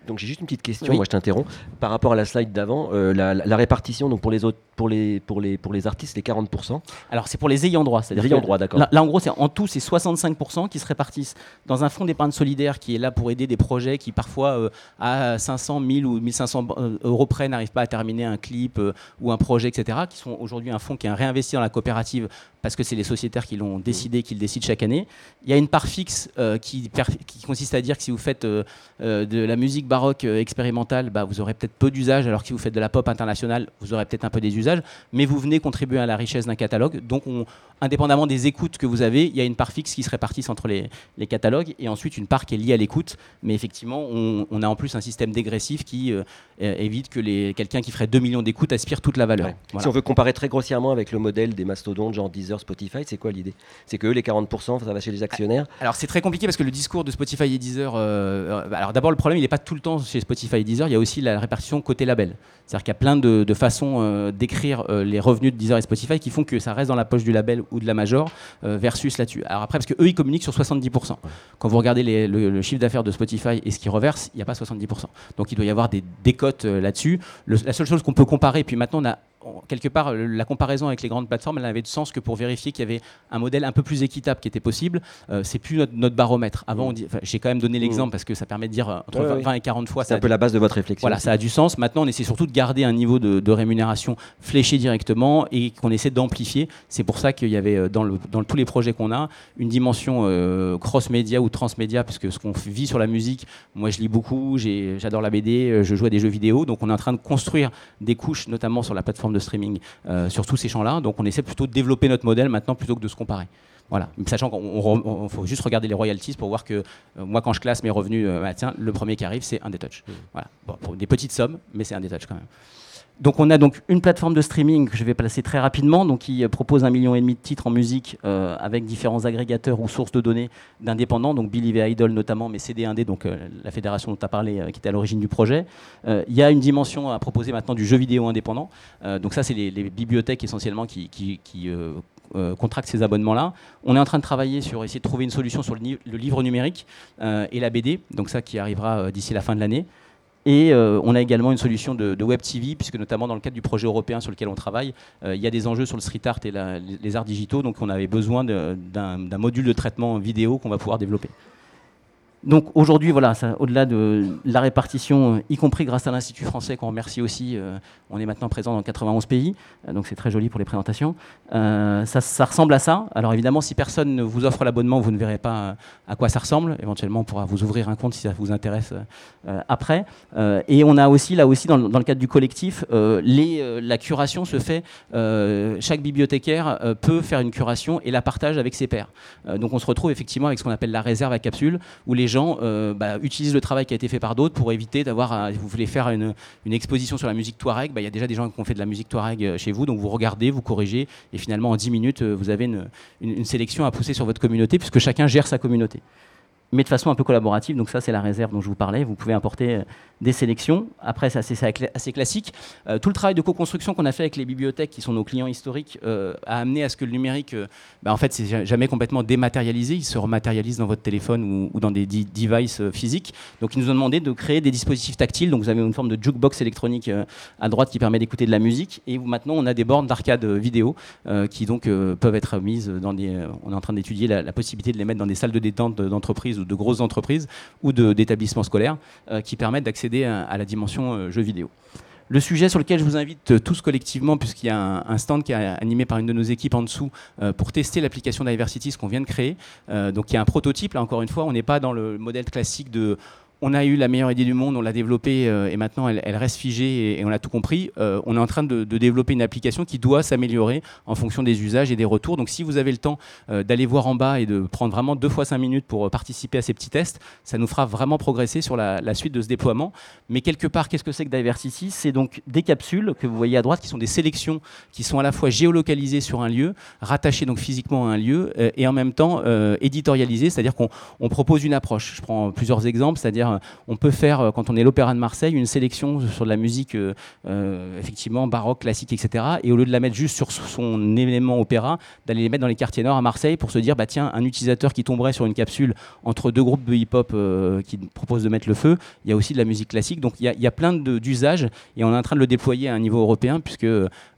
Donc j'ai juste une petite question, moi je t'interromps. Par rapport à la slide d'avant, euh, la, répartition donc pour les autres, pour les, pour les, pour les artistes, les 40%. Alors c'est pour les ayants droit, c'est-à-dire ayants droit, d'accord. Là, en gros, c'est en tout c'est 65% qui se répartissent dans un fonds d'épargne solidaire qui est là pour aider des projets qui parfois euh, à 500, 1000 ou 1500 euh, euros près n'arrivent pas à terminer un clip ou un projet, etc. Qui sont aujourd'hui un fonds qui est réinvesti dans la coopérative parce que c'est les sociétaires qui l'ont décidé, qui le décident chaque année. Il y a une part fixe qui, qui, consiste à dire que si vous faites de la musique baroque euh, expérimentale, bah, vous aurez peut-être peu d'usage, alors que si vous faites de la pop internationale, vous aurez peut-être un peu des usages, mais vous venez contribuer à la richesse d'un catalogue. Donc, on, indépendamment des écoutes que vous avez, il y a une part fixe qui se répartisse entre les, catalogues, et ensuite une part qui est liée à l'écoute. Mais effectivement, on, a en plus un système dégressif qui euh, évite que quelqu'un qui ferait 2 millions d'écoutes aspire toute la valeur. Si on veut comparer très grossièrement avec le modèle des mastodontes, genre Deezer, Spotify, c'est quoi l'idée? C'est que eux, les 40%, ça va chez les actionnaires? Alors, c'est très compliqué parce que le discours de Spotify et Deezer, euh, alors d'abord, le problème, il n'est pas tout le temps chez Spotify et Deezer, il y a aussi la répartition côté label. C'est-à-dire qu'il y a plein de, façons euh, d'écrire euh, les revenus de Deezer et Spotify qui font que ça reste dans la poche du label ou de la major euh, versus là-dessus. Alors après, parce qu'eux, ils communiquent sur 70%. Quand vous regardez le, chiffre d'affaires de Spotify et ce qu'ils reversent, il n'y a pas 70%. Donc il doit y avoir des décotes là-dessus. La seule chose qu'on peut comparer, puis maintenant on a quelque part, la comparaison avec les grandes plateformes, elle n'avait de sens que pour vérifier qu'il y avait un modèle un peu plus équitable qui était possible. Euh, c'est plus notre, baromètre. Avant, j'ai quand même donné l'exemple mm. parce que ça permet de dire entre 20 et 40 fois. C'est un peu la base de votre réflexion. Voilà, ça a du sens. Maintenant, on essaie surtout de garder un niveau de, rémunération fléché directement et qu'on essaie d'amplifier. C'est pour ça qu'il y avait euh, dans, tous les projets qu'on a une dimension cross-média ou transmédia, parce que ce qu'on vit sur la musique, moi je lis beaucoup, j'adore la BD, je joue à des jeux vidéo, donc on est en train de construire des couches, notamment sur la plateforme de streaming euh, sur tous ces champs-là. Donc on essaie plutôt de développer notre modèle maintenant plutôt que de se comparer. Voilà. Sachant qu'il faut juste regarder les royalties pour voir que euh, moi, quand je classe mes revenus, euh, bah, tiens, le premier qui arrive, c'est un détouch. Mmh. Voilà. pour des petites sommes, mais c'est un détouch quand même. Donc on a donc une plateforme de streaming que je vais placer très rapidement, donc qui euh, propose un million et demi de titres en musique euh, avec différents agrégateurs ou sources de données d'indépendants, donc Believe Idol notamment, mais CD1D, donc euh, la fédération dont tu as parlé, qui était à l'origine du projet. Il y a une dimension à proposer maintenant du jeu vidéo indépendant. donc ça, c'est les, bibliothèques essentiellement qui, contractent ces abonnements-là. On est en train de travailler sur essayer de trouver une solution sur le, livre numérique et la BD, donc ça qui arrivera d'ici la fin de l'année. Et euh, on a également une solution de, Web TV, puisque notamment dans le cadre du projet européen sur lequel on travaille, euh, il y a des enjeux sur le street art et les arts digitaux, donc on avait besoin d'un module de traitement vidéo qu'on va pouvoir développer. Donc aujourd'hui, voilà, au-delà de la répartition, euh, y compris grâce à l'Institut français qu'on remercie aussi, euh, on est maintenant présent dans 91 pays, euh, donc c'est très joli pour les présentations. Ça, ressemble à ça. Alors évidemment, si personne ne vous offre l'abonnement, vous ne verrez pas à quoi ça ressemble. Éventuellement, on pourra vous ouvrir un compte si ça vous intéresse après. et on a aussi, là aussi, dans, le cadre du collectif, la curation se fait. chaque bibliothécaire peut faire une curation et la partage avec ses pairs. donc on se retrouve effectivement avec ce qu'on appelle la réserve à capsule, où les gens gens euh, bah, utilisent le travail qui a été fait par d'autres pour éviter d'avoir, vous voulez faire une, exposition sur la musique Touareg, bah, il y a déjà des gens qui ont fait de la musique Touareg euh, chez vous, donc vous regardez, vous corrigez, et finalement en 10 minutes, euh, vous avez une sélection à pousser sur votre communauté, puisque chacun gère sa communauté mais de façon un peu collaborative. Donc ça, c'est la réserve dont je vous parlais. Vous pouvez importer euh, des sélections. Après, c'est assez, classique. Euh, tout le travail de co-construction qu'on a fait avec les bibliothèques, qui sont nos clients historiques, euh, a amené à ce que le numérique, bah, en fait, c'est jamais complètement dématérialisé. Il se rematérialise dans votre téléphone ou, dans des devices physiques. Donc, ils nous ont demandé de créer des dispositifs tactiles. Donc, vous avez une forme de jukebox électronique à droite qui permet d'écouter de la musique. Et maintenant, on a des bornes d'arcade vidéo qui donc peuvent être mises dans des. on est en train d'étudier la, la, possibilité de les mettre dans des salles de détente d'entreprise ou de grosses entreprises ou d'établissements scolaires euh, qui permettent d'accéder à, la dimension euh, jeux vidéo. Le sujet sur lequel je vous invite euh, tous collectivement, puisqu'il y a un, stand qui est animé par une de nos équipes en dessous pour tester l'application Diversity, ce qu'on vient de créer. donc il y a un prototype, là encore une fois, on n'est pas dans le modèle classique de on a eu la meilleure idée du monde, on l'a développée euh, et maintenant elle, reste figée et, on a tout compris. Euh, on est en train de, développer une application qui doit s'améliorer en fonction des usages et des retours. Donc si vous avez le temps euh, d'aller voir en bas et de prendre vraiment deux fois cinq minutes pour participer à ces petits tests, ça nous fera vraiment progresser sur la, suite de ce déploiement. Mais quelque part, qu'est-ce que c'est que Diversity? C'est donc des capsules que vous voyez à droite qui sont des sélections qui sont à la fois géolocalisées sur un lieu, rattachées donc physiquement à un lieu et en même temps éditorialisées, c'est-à-dire qu'on propose une approche. Je prends plusieurs exemples, c'est-à-dire euh, on peut faire, euh, quand on est l'Opéra de Marseille, une sélection sur de la musique euh, effectivement baroque, classique, etc. Et au lieu de la mettre juste sur son élément opéra, d'aller les mettre dans les quartiers nord à Marseille pour se dire, bah tiens, un utilisateur qui tomberait sur une capsule entre deux groupes de hip-hop qui proposent de mettre le feu, il y a aussi de la musique classique. Donc il y, a plein d'usages et on est en train de le déployer à un niveau européen puisque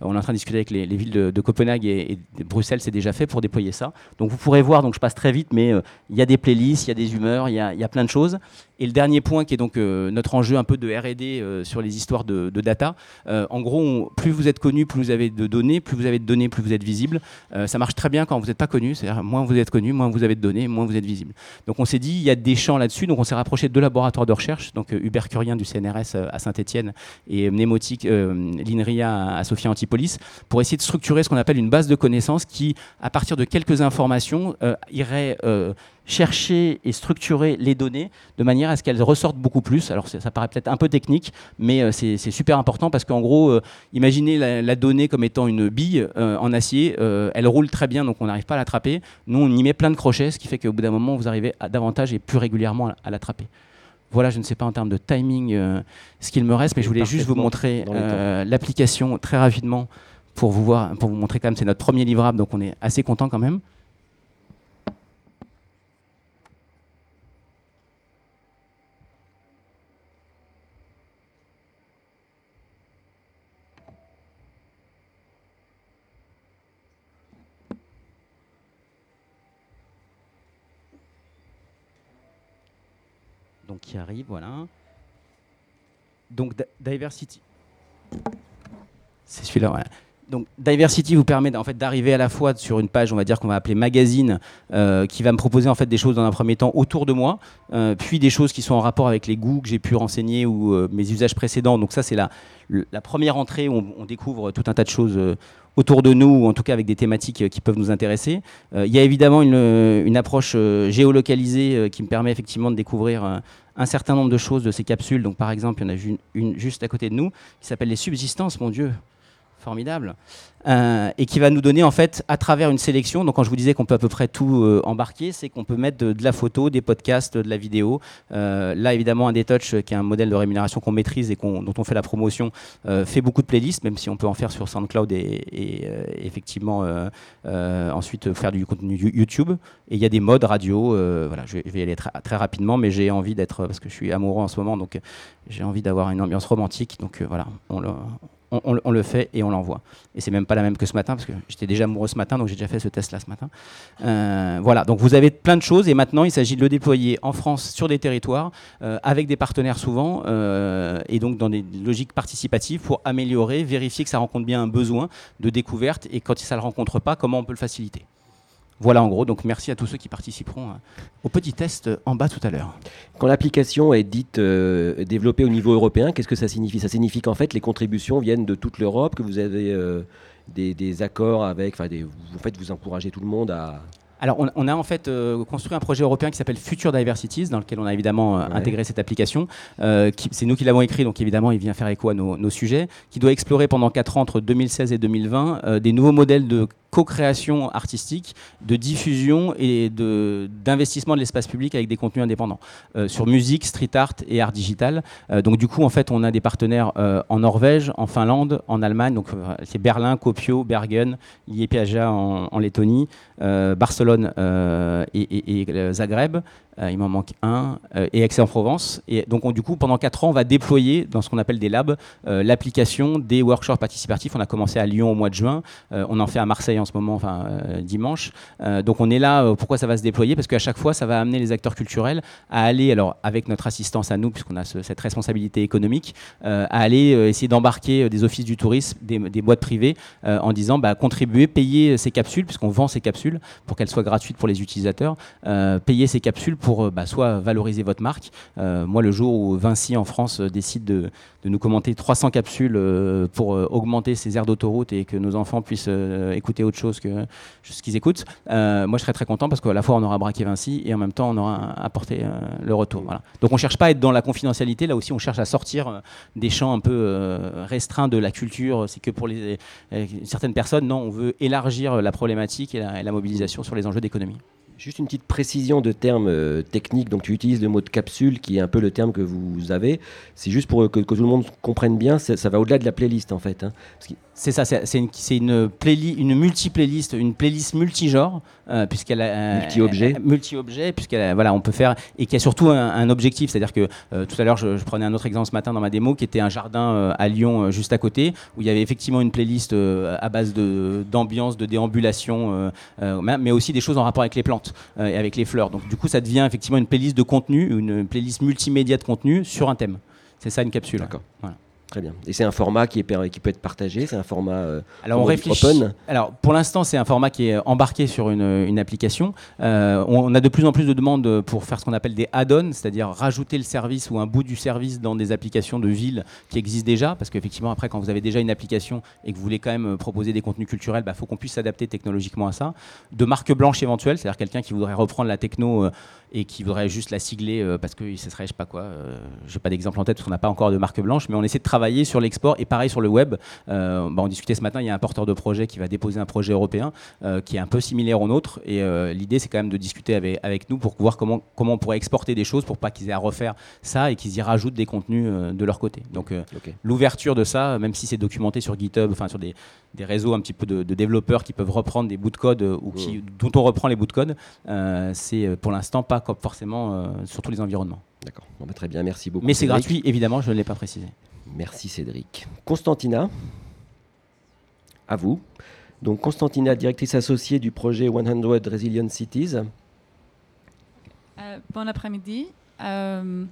on est en train de discuter avec les, villes de, Copenhague et, Bruxelles, c'est déjà fait pour déployer ça. Donc vous pourrez voir, je passe très vite, mais il y a des playlists, il y a des humeurs, il y a, plein de choses. Et le dernier point qui est donc euh, notre enjeu un peu de RD euh, sur les histoires de, data, euh, en gros, plus vous êtes connu, plus vous avez de données, plus vous avez de données, plus vous êtes visible. ça marche très bien quand vous n'êtes pas connu, c'est-à-dire moins vous êtes connu, moins vous avez de données, moins vous êtes visible. Donc on s'est dit, il y a des champs là-dessus, donc on s'est rapproché de deux laboratoires de recherche, donc Hubert Curien du CNRS à Saint-Etienne et Mnémotique, l'INRIA à Sophia Antipolis, pour essayer de structurer ce qu'on appelle une base de connaissances qui, à partir de quelques informations, irait chercher et structurer les données de manière à ce qu'elles ressortent beaucoup plus. Alors ça paraît peut-être un peu technique, mais euh, c'est super important parce qu'en gros, euh, imaginez la, donnée comme étant une bille euh, en acier, elle roule très bien, donc on n'arrive pas à l'attraper. Nous, on y met plein de crochets, ce qui fait qu'au bout d'un moment, vous arrivez à, davantage et plus régulièrement à, l'attraper. Voilà, je ne sais pas en termes de timing ce qu'il me reste, mais je voulais juste vous montrer l'application très rapidement pour vous, voir, pour vous montrer quand même, c'est notre premier livrable, donc on est assez content quand même. Qui arrive, voilà. Donc Diversity. C'est celui-là. Donc Diversity vous permet en fait d'arriver à la fois sur une page, on va dire qu'on va appeler magazine, euh, qui va me proposer en fait des choses dans un premier temps autour de moi, euh, puis des choses qui sont en rapport avec les goûts que j'ai pu renseigner ou euh, mes usages précédents. Donc ça c'est la, la première entrée où on, découvre tout un tas de choses autour de nous, ou en tout cas avec des thématiques qui peuvent nous intéresser. il y a évidemment une approche géolocalisée qui me permet effectivement de découvrir un certain nombre de choses de ces capsules. Donc, par exemple, il y en a une, une juste à côté de nous qui s'appelle les subsistances, mon Dieu formidable, euh, et qui va nous donner en fait à travers une sélection. Donc quand je vous disais qu'on peut à peu près tout euh, embarquer, c'est qu'on peut mettre de, la photo, des podcasts, de la vidéo. Euh, là évidemment un Detouch qui est un modèle de rémunération qu'on maîtrise et dont on fait la promotion fait beaucoup de playlists, même si on peut en faire sur SoundCloud et, effectivement ensuite faire du contenu YouTube. Et il y a des modes radio. voilà, je vais, y aller très, très rapidement, mais j'ai envie d'être parce que je suis amoureux en ce moment, donc j'ai envie d'avoir une ambiance romantique. Donc voilà, on on, le fait et on l'envoie. Et c'est même pas la même que ce matin, parce que j'étais déjà amoureux ce matin, donc j'ai déjà fait ce test-là ce matin. Euh, voilà, donc vous avez plein de choses, et maintenant il s'agit de le déployer en France sur des territoires, euh, avec des partenaires souvent, euh, et donc dans des logiques participatives pour améliorer, vérifier que ça rencontre bien un besoin de découverte, et quand ça ne le rencontre pas, comment on peut le faciliter. Voilà en gros, donc merci à tous ceux qui participeront hein, au petit test en bas tout à l'heure. Quand l'application est dite euh, développée au niveau européen, qu'est-ce que ça signifie? Ça signifie qu'en fait les contributions viennent de toute l'Europe, que vous avez euh, des, accords avec, enfin en fait vous encouragez tout le monde à, alors, on, a en fait euh, construit un projet européen qui s'appelle Future Diversities, dans lequel on a évidemment intégré cette application. c'est nous qui l'avons écrit, donc évidemment, il vient faire écho à nos, nos, sujets, qui doit explorer pendant 4 ans, entre 2016 et 2020, des nouveaux modèles de co-création artistique, de diffusion et d'investissement de, l'espace public avec des contenus indépendants euh, sur musique, street art et art digital. Euh, donc du coup, en fait, on a des partenaires euh, en Norvège, en Finlande, en Allemagne. Donc c'est Berlin, Kuopio, Bergen, Liepaja en, Lettonie, Barcelone et, Zagreb. Euh, il m'en manque un, euh, et Aix-en-Provence. Et donc, du coup, pendant 4 ans, on va déployer dans ce qu'on appelle des labs euh, l'application des workshops participatifs. On a commencé à Lyon au mois de juin, on en fait à Marseille en ce moment, enfin dimanche. donc, on est là, pourquoi ça va se déployer? Parce qu'à chaque fois, ça va amener les acteurs culturels à aller, alors avec notre assistance à nous, puisqu'on a cette responsabilité économique, à aller essayer d'embarquer des offices du tourisme, des, boîtes privées, en disant bah, contribuer, payer ces capsules, puisqu'on vend ces capsules pour qu'elles soient gratuites pour les utilisateurs, payer ces capsules pour pour bah, soit valoriser votre marque. moi, le jour où Vinci en France décide de, nous commenter 300 capsules euh, pour euh, augmenter ces aires d'autoroute et que nos enfants puissent euh, écouter autre chose que ce qu'ils écoutent, moi je serais très content parce qu'à la fois on aura braqué Vinci et en même temps on aura apporté le retour. Donc on ne cherche pas à être dans la confidentialité, là aussi on cherche à sortir des champs un peu restreints de la culture. C'est que pour certaines personnes, non, on veut élargir la problématique et la mobilisation sur les enjeux d'économie. Juste une petite précision de termes euh, techniques. Donc, tu utilises le mot de capsule, qui est un peu le terme que vous avez. C'est juste pour que, tout le monde comprenne bien. Ça va au-delà de la playlist, en fait. Hein. C'est ça, c'est une, une, une multi-playlist, une playlist multi-genre, euh, puisqu'elle a. multi-objet. multi-objet, puisqu'elle voilà, on peut faire. Et qui a surtout un, objectif, c'est-à-dire que euh, tout à l'heure, je, prenais un autre exemple ce matin dans ma démo, qui était un jardin euh, à Lyon, juste à côté, où il y avait effectivement une playlist à base d'ambiance, de, déambulation, mais aussi des choses en rapport avec les plantes et avec les fleurs. Donc, du coup, ça devient effectivement une playlist de contenu, une playlist multimédia de contenu sur un thème. C'est ça une capsule. D'accord. Voilà. Très bien. Et c'est un format qui, est, qui peut être partagé C'est un format euh, Alors on réfléchit. Open Alors pour l'instant, c'est un format qui est embarqué sur une, une application. Euh, on, a de plus en plus de demandes pour faire ce qu'on appelle des add-ons, c'est-à-dire rajouter le service ou un bout du service dans des applications de ville qui existent déjà. Parce qu'effectivement, après, quand vous avez déjà une application et que vous voulez quand même proposer des contenus culturels, il bah, faut qu'on puisse s'adapter technologiquement à ça. De marque blanche éventuelle, c'est-à-dire quelqu'un qui voudrait reprendre la techno. Euh, et qui voudrait juste la sigler euh, parce que ce serait, je sais pas quoi, euh, j'ai pas d'exemple en tête parce qu'on n'a pas encore de marque blanche, mais on essaie de travailler sur l'export et pareil sur le web. Euh, bah, on discutait ce matin, il y a un porteur de projet qui va déposer un projet européen qui est un peu similaire au nôtre et l'idée c'est quand même de discuter avec, avec, nous pour voir comment, comment on pourrait exporter des choses pour pas qu'ils aient à refaire ça et qu'ils y rajoutent des contenus de leur côté. Donc l'ouverture de ça, même si c'est documenté sur GitHub, enfin sur des, des, réseaux un petit peu de, développeurs qui peuvent reprendre des bouts de code ou qui, mmh. dont on reprend les bouts de code, c'est pour l'instant pas comme forcément euh, sur tous les environnements. D'accord, bon, bah, très bien, merci beaucoup. Mais c'est gratuit, évidemment, je ne l'ai pas précisé. Merci Cédric. Constantina, à vous. Donc Constantina, directrice associée du projet 100 Resilient Cities. Euh, bon après-midi. Euh,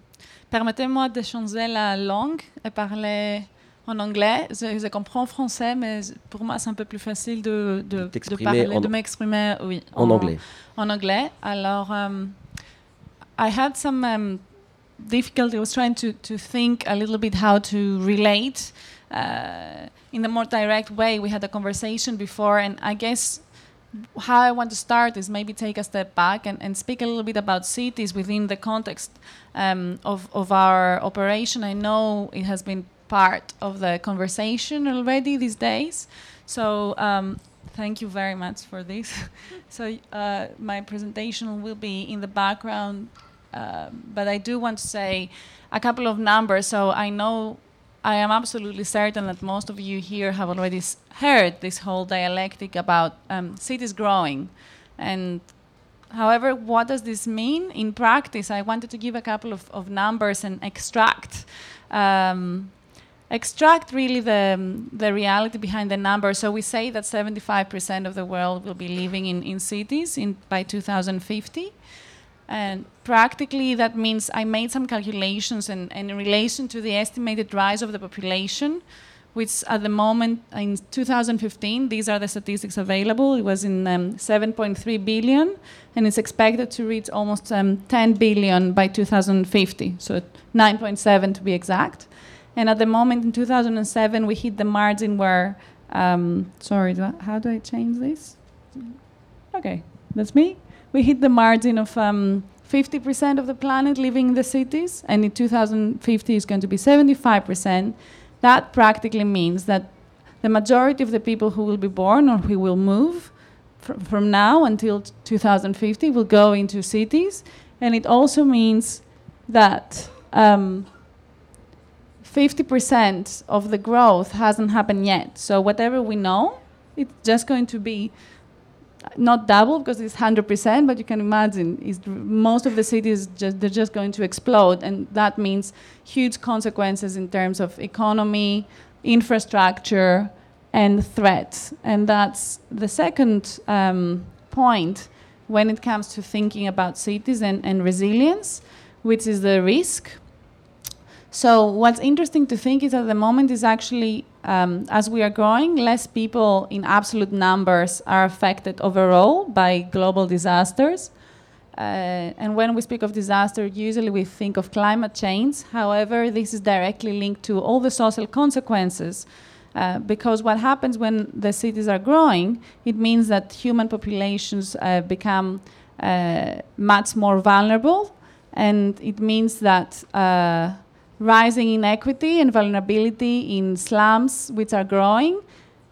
permettez-moi de changer la langue et parler en anglais. Je, comprends français, mais pour moi, c'est un peu plus facile de, de, de parler, de m'exprimer oui, en, anglais. En anglais. Alors, I had some um, difficulty. I was trying to, to think a little bit how to relate uh, in a more direct way. We had a conversation before, and I guess how I want to start is maybe take a step back and, and speak a little bit about cities within the context um, of, of our operation. I know it has been part of the conversation already these days. So um, thank you very much for this. so uh, my presentation will be in the background, uh, but I do want to say a couple of numbers. So I know I am absolutely certain that most of you here have already heard this whole dialectic about um, cities growing. And however, what does this mean in practice? I wanted to give a couple of, of numbers and extract um, extract really the, the reality behind the numbers. So we say that 75% of the world will be living in, in cities in, by 2050. And practically, that means I made some calculations, and, and, in relation to the estimated rise of the population, which at the moment in 2015, these are the statistics available, it was in um, 7.3 billion, and it's expected to reach almost um, 10 billion by 2050, so 9.7 to be exact. And at the moment in 2007, we hit the margin where, um, sorry, do I, how do I change this? Okay, that's me. We hit the margin of 50% um, of the planet living in the cities, and in 2050 is going to be 75%. That practically means that the majority of the people who will be born or who will move fr from now until 2050 will go into cities, and it also means that um, 50% of the growth hasn't happened yet. So whatever we know, it's just going to be not double because it's 100%, but you can imagine most of the cities just they're just going to explode, and that means huge consequences in terms of economy, infrastructure, and threats. And that's the second um, point when it comes to thinking about cities and, and resilience, which is the risk so what's interesting to think is at the moment is actually um, as we are growing, less people in absolute numbers are affected overall by global disasters. Uh, and when we speak of disaster, usually we think of climate change. However, this is directly linked to all the social consequences. Uh, because what happens when the cities are growing, it means that human populations uh, become uh, much more vulnerable, and it means that uh, rising inequity and vulnerability in slums, which are growing,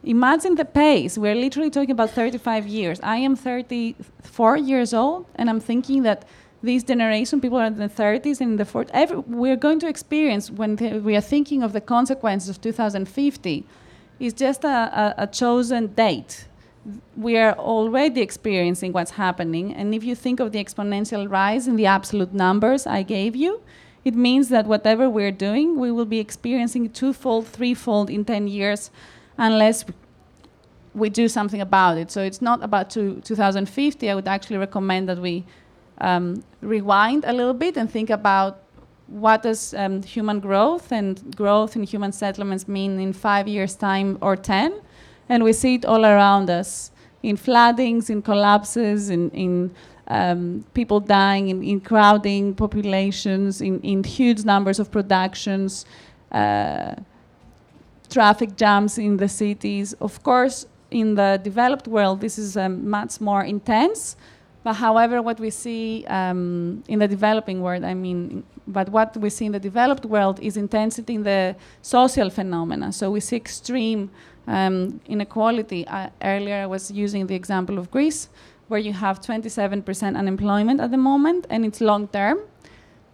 Imagine the pace. We're literally talking about 35 years. I am 34 years old, and I'm thinking that this generation, people are in the 30s and in the 40s, every, we're going to experience when we are thinking of the consequences of 2050 is just a, a, a chosen date. We are already experiencing what's happening, and if you think of the exponential rise in the absolute numbers I gave you, it means that whatever we're doing, we will be experiencing twofold, threefold in 10 years unless we do something about it. So it's not about two, 2050. I would actually recommend that we um, rewind a little bit and think about what does um, human growth and growth in human settlements mean in five years' time or 10? And we see it all around us in floodings, in collapses, in, in um, people dying, in, in, crowding populations, in, in huge numbers of productions. Uh, traffic jams in the cities. Of course, in the developed world, this is um, much more intense. But however, what we see um, in the developing world, I mean, but what we see in the developed world is intensity in the social phenomena. So we see extreme um, inequality. Uh, earlier, I was using the example of Greece, where you have 27% unemployment at the moment, and it's long term.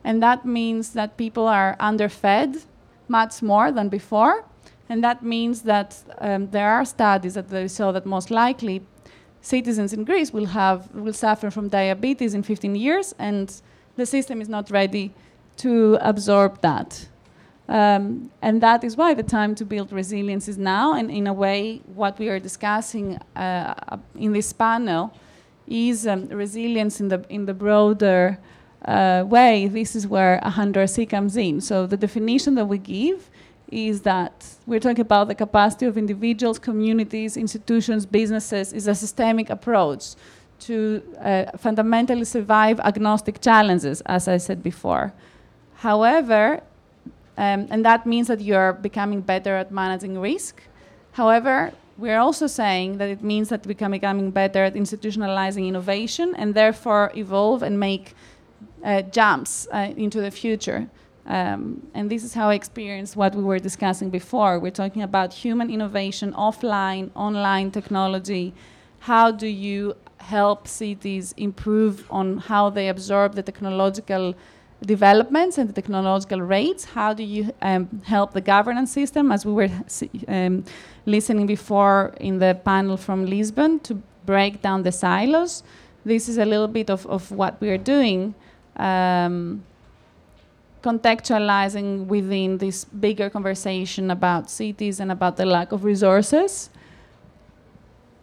And that means that people are underfed much more than before. And that means that um, there are studies that they show that most likely citizens in Greece will have will suffer from diabetes in 15 years, and the system is not ready to absorb that. Um, and that is why the time to build resilience is now. And in a way, what we are discussing uh, in this panel is um, resilience in the in the broader uh, way. This is where 100C comes in. So the definition that we give is that we're talking about the capacity of individuals, communities, institutions, businesses, is a systemic approach to uh, fundamentally survive agnostic challenges, as I said before. However, um, and that means that you're becoming better at managing risk. However, we're also saying that it means that we are becoming better at institutionalizing innovation and therefore evolve and make uh, jumps uh, into the future. Um, and this is how I experienced what we were discussing before. We're talking about human innovation, offline, online technology. How do you help cities improve on how they absorb the technological developments and the technological rates? How do you um, help the governance system, as we were um, listening before in the panel from Lisbon, to break down the silos? This is a little bit of, of what we are doing. Um, contextualizing within this bigger conversation about cities and about the lack of resources.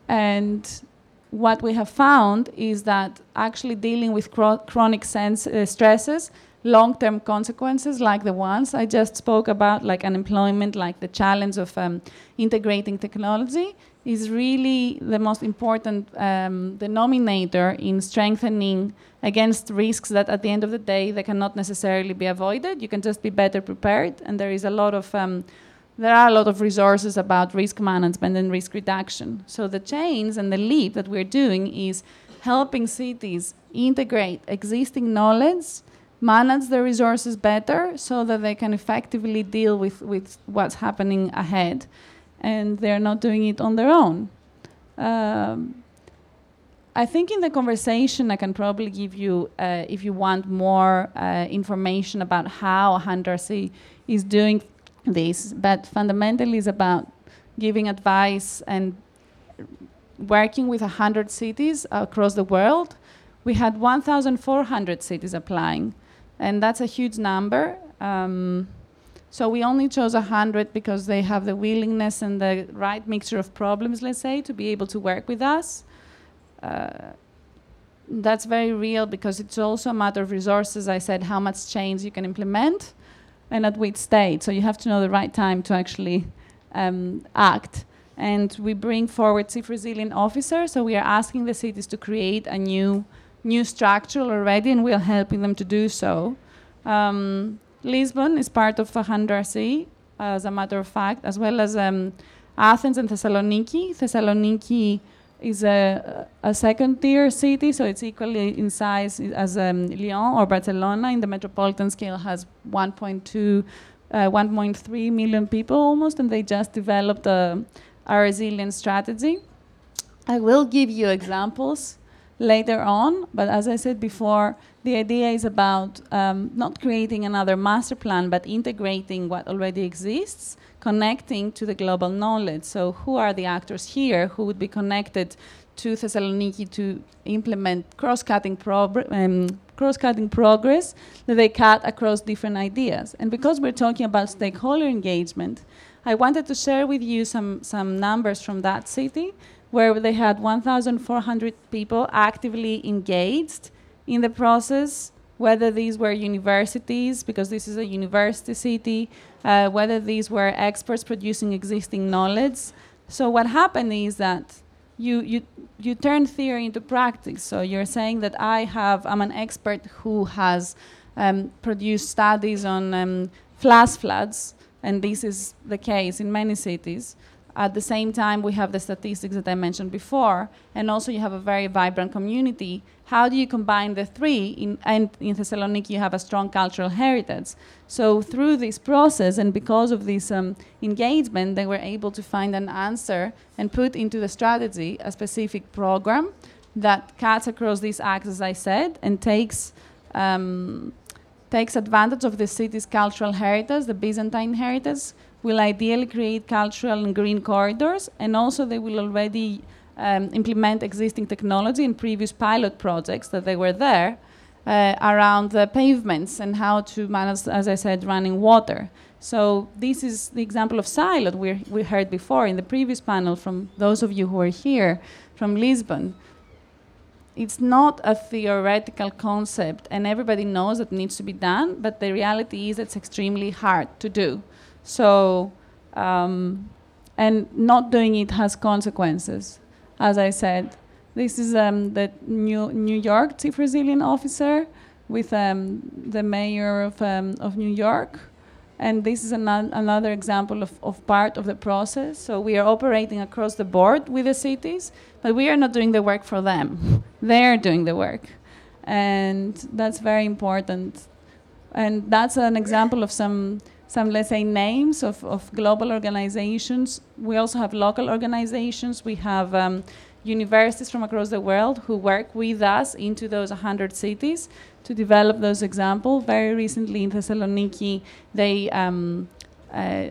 And what we have found is that actually dealing with chronic sense, uh, stresses, long-term consequences like the ones I just spoke about, like unemployment, like the challenge of um, integrating technology, is really the most important um, denominator in strengthening against risks that at the end of the day they cannot necessarily be avoided. You can just be better prepared, and there is a lot of um, there are a lot of resources about risk management and risk reduction. So the change and the leap that we're doing is helping cities integrate existing knowledge, manage the resources better so that they can effectively deal with, with what's happening ahead and they're not doing it on their own. Um, I think in the conversation, I can probably give you, uh, if you want more uh, information about how 100C is doing this, but fundamentally it's about giving advice and working with 100 cities across the world. We had 1,400 cities applying, and that's a huge number. Um, so we only chose 100 because they have the willingness and the right mixture of problems, let's say, to be able to work with us. Uh, that's very real because it's also a matter of resources. I said how much change you can implement and at which state. So you have to know the right time to actually um, act. And we bring forward chief resilient officers. So we are asking the cities to create a new new structure already, and we are helping them to do so. Um, Lisbon is part of Fahandrasi, as a matter of fact, as well as um, Athens and Thessaloniki. Thessaloniki is a, a second tier city, so it's equally in size as um, Lyon or Barcelona. In the metropolitan scale, has 1.2, uh, 1.3 million people almost, and they just developed a, a resilient strategy. I will give you examples later on, but as I said before, the idea is about um, not creating another master plan, but integrating what already exists, connecting to the global knowledge. So, who are the actors here who would be connected to Thessaloniki to implement cross-cutting, um, cross-cutting progress that they cut across different ideas? And because we're talking about stakeholder engagement, I wanted to share with you some, some numbers from that city where they had 1,400 people actively engaged in the process, whether these were universities, because this is a university city, uh, whether these were experts producing existing knowledge. So what happened is that you, you, you turn theory into practice. So you're saying that I have, I'm an expert who has um, produced studies on um, flash floods, and this is the case in many cities. At the same time, we have the statistics that I mentioned before, and also you have a very vibrant community. How do you combine the three? In, and in Thessaloniki, you have a strong cultural heritage. So through this process, and because of this um, engagement, they were able to find an answer and put into the strategy a specific program that cuts across these axes, I said, and takes um, takes advantage of the city's cultural heritage, the Byzantine heritage, will ideally create cultural and green corridors, and also they will already um, implement existing technology in previous pilot projects that they were there uh, around the pavements and how to manage, as I said, running water. So this is the example of Silot we, we heard before in the previous panel from those of you who are here from Lisbon. It's not a theoretical concept, and everybody knows that needs to be done, but the reality is it's extremely hard to do. So, um, and not doing it has consequences, as I said. This is um, the New, New York Chief Resilient Officer with um, the mayor of, um, of New York. And this is an another example of, of part of the process. So we are operating across the board with the cities, but we are not doing the work for them. They're doing the work. And that's very important. And that's an example of some some, let's say, names of, of global organizations. We also have local organizations. We have um, universities from across the world who work with us into those 100 cities to develop those examples. Very recently in Thessaloniki, they, um, uh,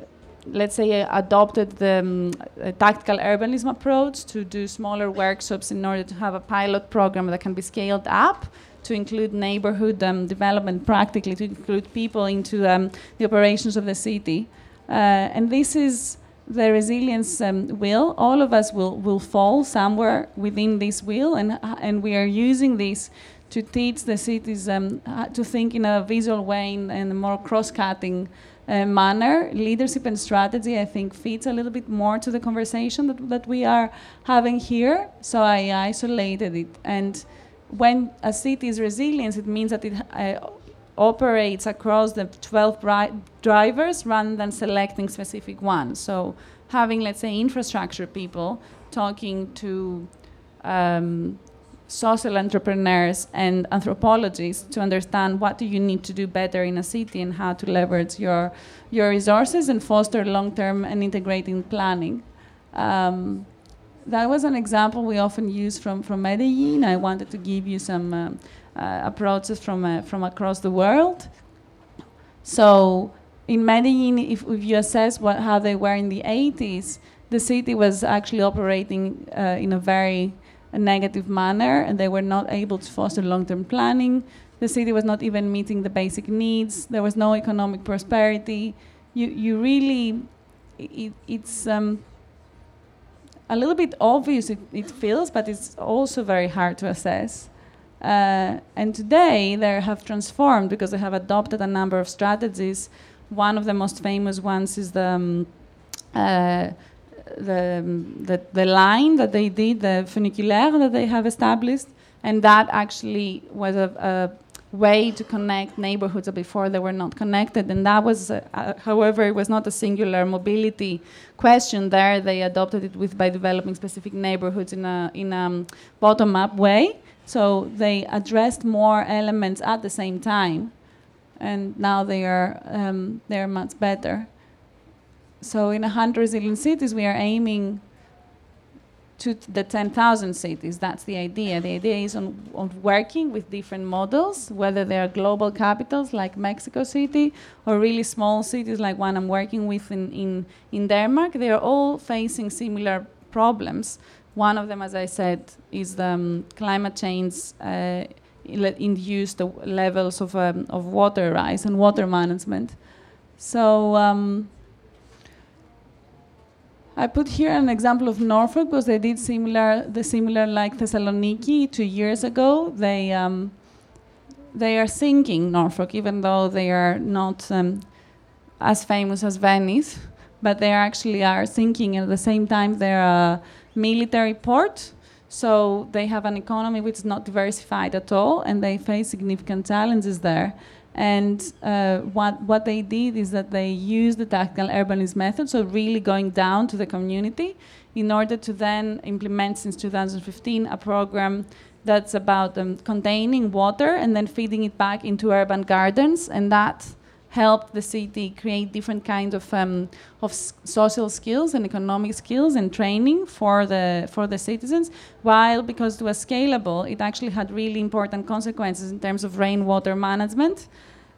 let's say, uh, adopted the um, tactical urbanism approach to do smaller workshops in order to have a pilot program that can be scaled up to include neighborhood um, development practically, to include people into um, the operations of the city. Uh, and this is the resilience um, wheel. All of us will, will fall somewhere within this wheel, and, and we are using this to teach the cities um, to think in a visual way, in a more cross cutting uh, manner. Leadership and strategy, I think, fits a little bit more to the conversation that, that we are having here. So I isolated it. and when a city is resilient, it means that it uh, operates across the 12 drivers rather than selecting specific ones. So having, let's say, infrastructure people talking to um, social entrepreneurs and anthropologists to understand what do you need to do better in a city and how to leverage your your resources and foster long-term and integrating planning. Um, that was an example we often use from, from Medellin. I wanted to give you some uh, uh, approaches from, uh, from across the world. So in Medellin, if, if you assess what, how they were in the 80s, the city was actually operating uh, in a very negative manner, and they were not able to foster long-term planning. The city was not even meeting the basic needs. There was no economic prosperity. You, you really, it, it's um, a little bit obvious it, it feels, but it's also very hard to assess. Uh, and today they have transformed because they have adopted a number of strategies. One of the most famous ones is the um, uh, the, the, the line that they did, the funiculaire that they have established, and that actually was a, a way to connect neighborhoods before they were not connected. And that was, uh, uh, however, it was not a singular mobility question there. They adopted it with by developing specific neighborhoods in a in a um, bottom-up way. So they addressed more elements at the same time, and now they are um, they are much better. So in 100 resilient cities, we are aiming to the 10,000 cities. That's the idea. The idea is on, on working with different models, whether they are global capitals like Mexico City or really small cities like one I'm working with in, in, in Denmark. They are all facing similar problems. One of them, as I said, is the um, climate change uh, induced levels of, um, of water rise and water management. So um, I put here an example of Norfolk because they did similar, the similar like Thessaloniki two years ago. They um, they are sinking Norfolk, even though they are not um, as famous as Venice, but they actually are sinking. At the same time, they're a military port, so they have an economy which is not diversified at all, and they face significant challenges there. And uh, what, what they did is that they used the tactical urbanism method, so really going down to the community, in order to then implement since 2015 a program that's about um, containing water and then feeding it back into urban gardens. And that helped the city create different kinds of, um, of social skills and economic skills and training for the, for the citizens, while because it was scalable, it actually had really important consequences in terms of rainwater management.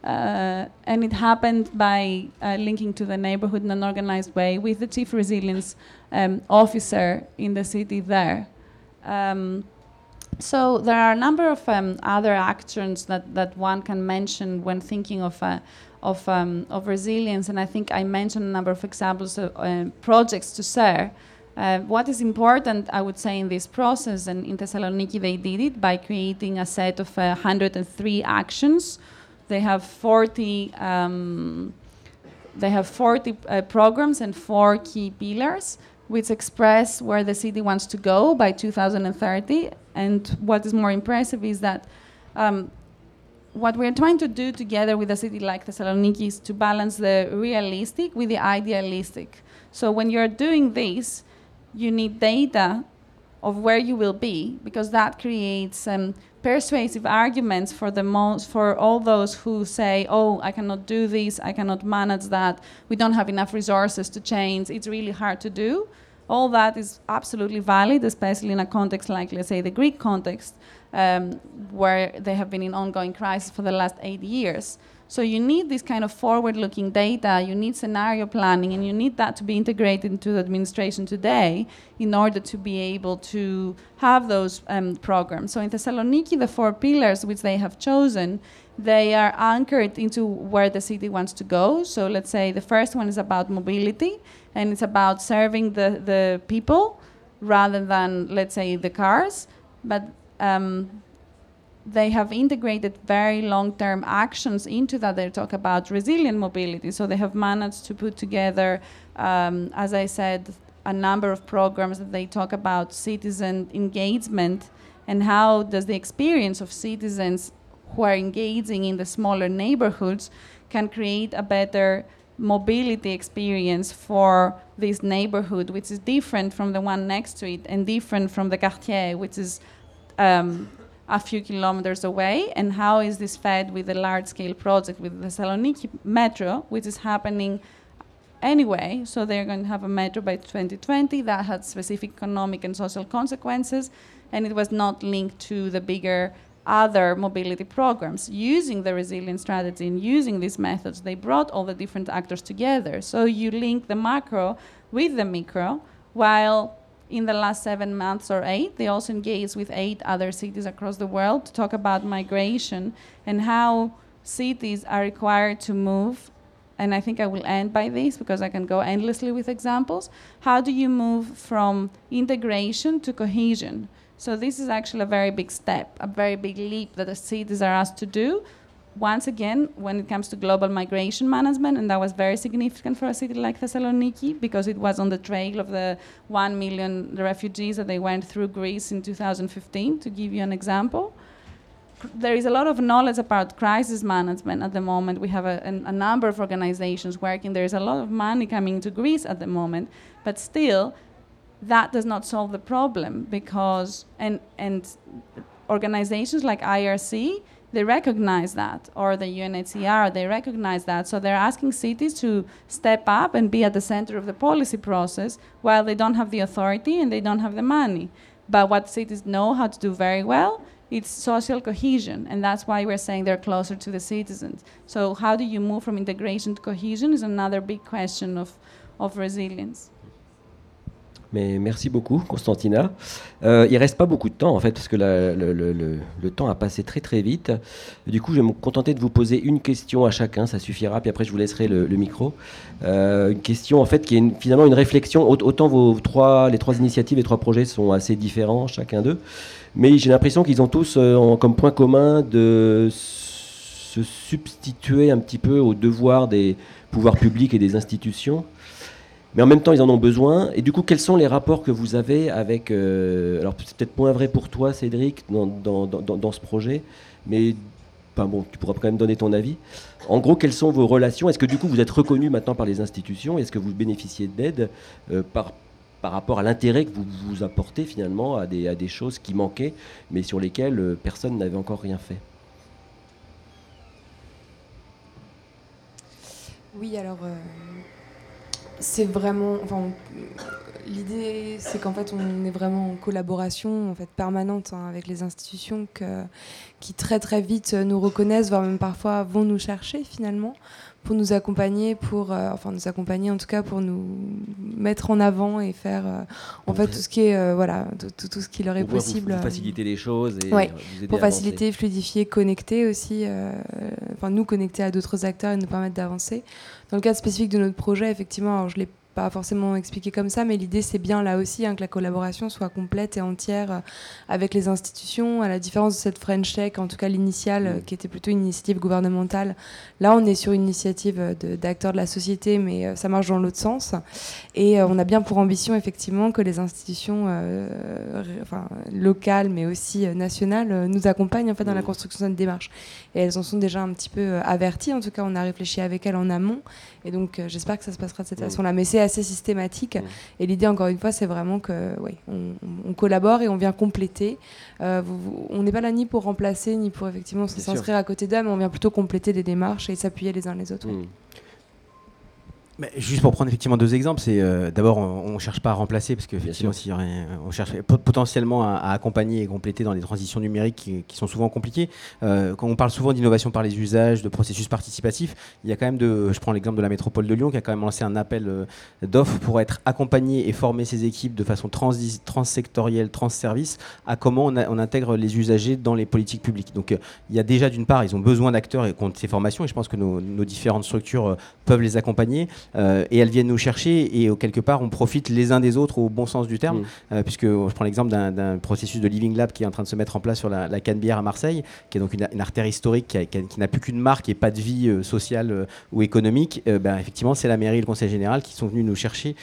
Uh, and it happened by uh, linking to the neighborhood in an organized way with the chief resilience um, officer in the city there. Um, so there are a number of um, other actions that, that one can mention when thinking of uh, of, um, of resilience, and I think I mentioned a number of examples of uh, projects to share. Uh, what is important, I would say, in this process, and in Thessaloniki they did it by creating a set of uh, 103 actions. They have 40, um, they have 40 uh, programs and four key pillars, which express where the city wants to go by 2030. And what is more impressive is that um, what we're trying to do together with a city like Thessaloniki is to balance the realistic with the idealistic. So when you're doing this, you need data of where you will be because that creates um, persuasive arguments for the most for all those who say, "Oh, I cannot do this, I cannot manage that. We don't have enough resources to change. It's really hard to do." All that is absolutely valid, especially in a context like, let's say, the Greek context, um, where they have been in ongoing crisis for the last eight years. So you need this kind of forward-looking data, you need scenario planning, and you need that to be integrated into the administration today in order to be able to have those um, programs. So in Thessaloniki, the four pillars which they have chosen, they are anchored into where the city wants to go. So let's say the first one is about mobility, and it's about serving the, the people rather than, let's say, the cars. But um, they have integrated very long-term actions into that. They talk about resilient mobility. So they have managed to put together, um, as I said, a number of programs that they talk about citizen engagement and how does the experience of citizens who are engaging in the smaller neighborhoods can create a better mobility experience for this neighborhood, which is different from the one next to it and different from the quartier, which is um, a few kilometers away, and how is this fed with a large-scale project with the Saloniki metro, which is happening anyway. So they're going to have a metro by 2020 that had specific economic and social consequences, and it was not linked to the bigger other mobility programs. Using the resilience strategy and using these methods, they brought all the different actors together. So you link the macro with the micro, while in the last seven months or eight. They also engaged with eight other cities across the world to talk about migration and how cities are required to move. And I think I will end by this because I can go endlessly with examples. How do you move from integration to cohesion? So this is actually a very big step, a very big leap that the cities are asked to do once again, when it comes to global migration management, and that was very significant for a city like Thessaloniki because it was on the trail of the 1 million refugees that they went through Greece in 2015, to give you an example. There is a lot of knowledge about crisis management at the moment. We have a, a, a number of organizations working. There is a lot of money coming to Greece at the moment, but still, that does not solve the problem because and and organizations like IRC they recognize that or the UNHCR they recognize that. So they're asking cities to step up and be at the center of the policy process while they don't have the authority and they don't have the money. But what cities know how to do very well it's social cohesion and that's why we're saying they're closer to the citizens. So how do you move from integration to cohesion is another big question of, of resilience Mais merci beaucoup, Constantina. Euh, il reste pas beaucoup de temps, en fait, parce que le, temps a passé très très vite. Du coup, je vais me contenter de vous poser une question à chacun, ça suffira, puis après je vous laisserai le, micro. Euh, une question, en fait, qui est finalement une réflexion. Autant vos trois, les trois initiatives, les trois projets sont assez différents, chacun d'eux, mais j'ai l'impression qu'ils ont tous euh, comme point commun de se substituer un petit peu aux devoirs des pouvoirs publics et des institutions mais en même temps, ils en ont besoin. Et du coup, quels sont les rapports que vous avez avec. Euh, alors, c'est peut-être moins vrai pour toi, Cédric, dans, dans, dans, dans ce projet, mais bon, tu pourras quand même donner ton avis. En gros, quelles sont vos relations? Est-ce que du coup, vous êtes reconnu maintenant par les institutions? Est-ce que vous bénéficiez d'aide euh, par, par rapport à l'intérêt que vous vous apportez finalement à des, à des choses qui manquaient, mais sur lesquelles euh, personne n'avait encore rien fait? Oui, alors. C'est vraiment. Enfin, L'idée, c'est qu'en fait, on est vraiment en collaboration en fait, permanente hein, avec les institutions qui très très vite nous reconnaissent, voire même parfois vont nous chercher finalement pour nous accompagner, pour euh, enfin nous accompagner en tout cas pour nous mettre en avant et faire euh, en fait tout ce qui est euh, voilà tout, tout, ce qui leur est possible. Pour faciliter les choses et ouais, pour faciliter, fluidifier, connecter aussi, enfin nous connecter à d'autres acteurs et nous permettre d'avancer. Dans le cadre spécifique de notre projet, effectivement, alors je l'ai pas forcément expliqué comme ça, mais l'idée c'est bien là aussi hein, que la collaboration soit complète et entière euh, avec les institutions, à la différence de cette French Tech, en tout cas l'initiale, euh, qui était plutôt une initiative gouvernementale. Là, on est sur une initiative euh, d'acteurs de, la société, mais ça marche dans l'autre sens. Et on a bien pour ambition, effectivement, que les institutions enfin, locales, mais aussi nationales, nous accompagnent en fait, dans la construction de cette démarche. Et elles en sont déjà un petit peu averties, en tout cas, on a réfléchi avec elles en amont. Et donc, j'espère que ça se passera de cette façon-là. Mais c'est assez systématique. Mm. Et l'idée, encore une fois, c'est vraiment que oui, on, collabore et on vient compléter. Euh, on n'est pas là ni pour remplacer, ni pour effectivement s'inscrire à côté d'eux, mais on vient plutôt compléter des démarches et s'appuyer les uns les autres. Mm juste pour prendre effectivement deux exemples, c'est euh, d'abord on, ne cherche pas à remplacer parce que on cherche potentiellement à, accompagner et compléter dans les transitions numériques qui, sont souvent compliquées. Euh, quand on parle souvent d'innovation par les usages, de processus participatifs, il y a quand même de, je prends l'exemple de la métropole de Lyon qui a quand même lancé un appel euh, d'offres pour être accompagné et former ses équipes de façon trans transsectorielle, trans-service à comment on, intègre les usagers dans les politiques publiques. Donc il y a déjà d'une part, ils ont besoin d'acteurs et compte ces formations et je pense que nos, nos différentes structures peuvent les accompagner. Euh, et elles viennent nous chercher et quelque part on profite les uns des autres au bon sens du terme, mm. euh, puisque je prends l'exemple d'un processus de Living Lab qui est en train de se mettre en place sur la, la Canebière à Marseille, qui est donc une, artère historique qui, n'a plus qu'une marque et pas de vie euh, sociale ou économique. ben, effectivement, c'est la mairie et le conseil général qui sont venus nous chercher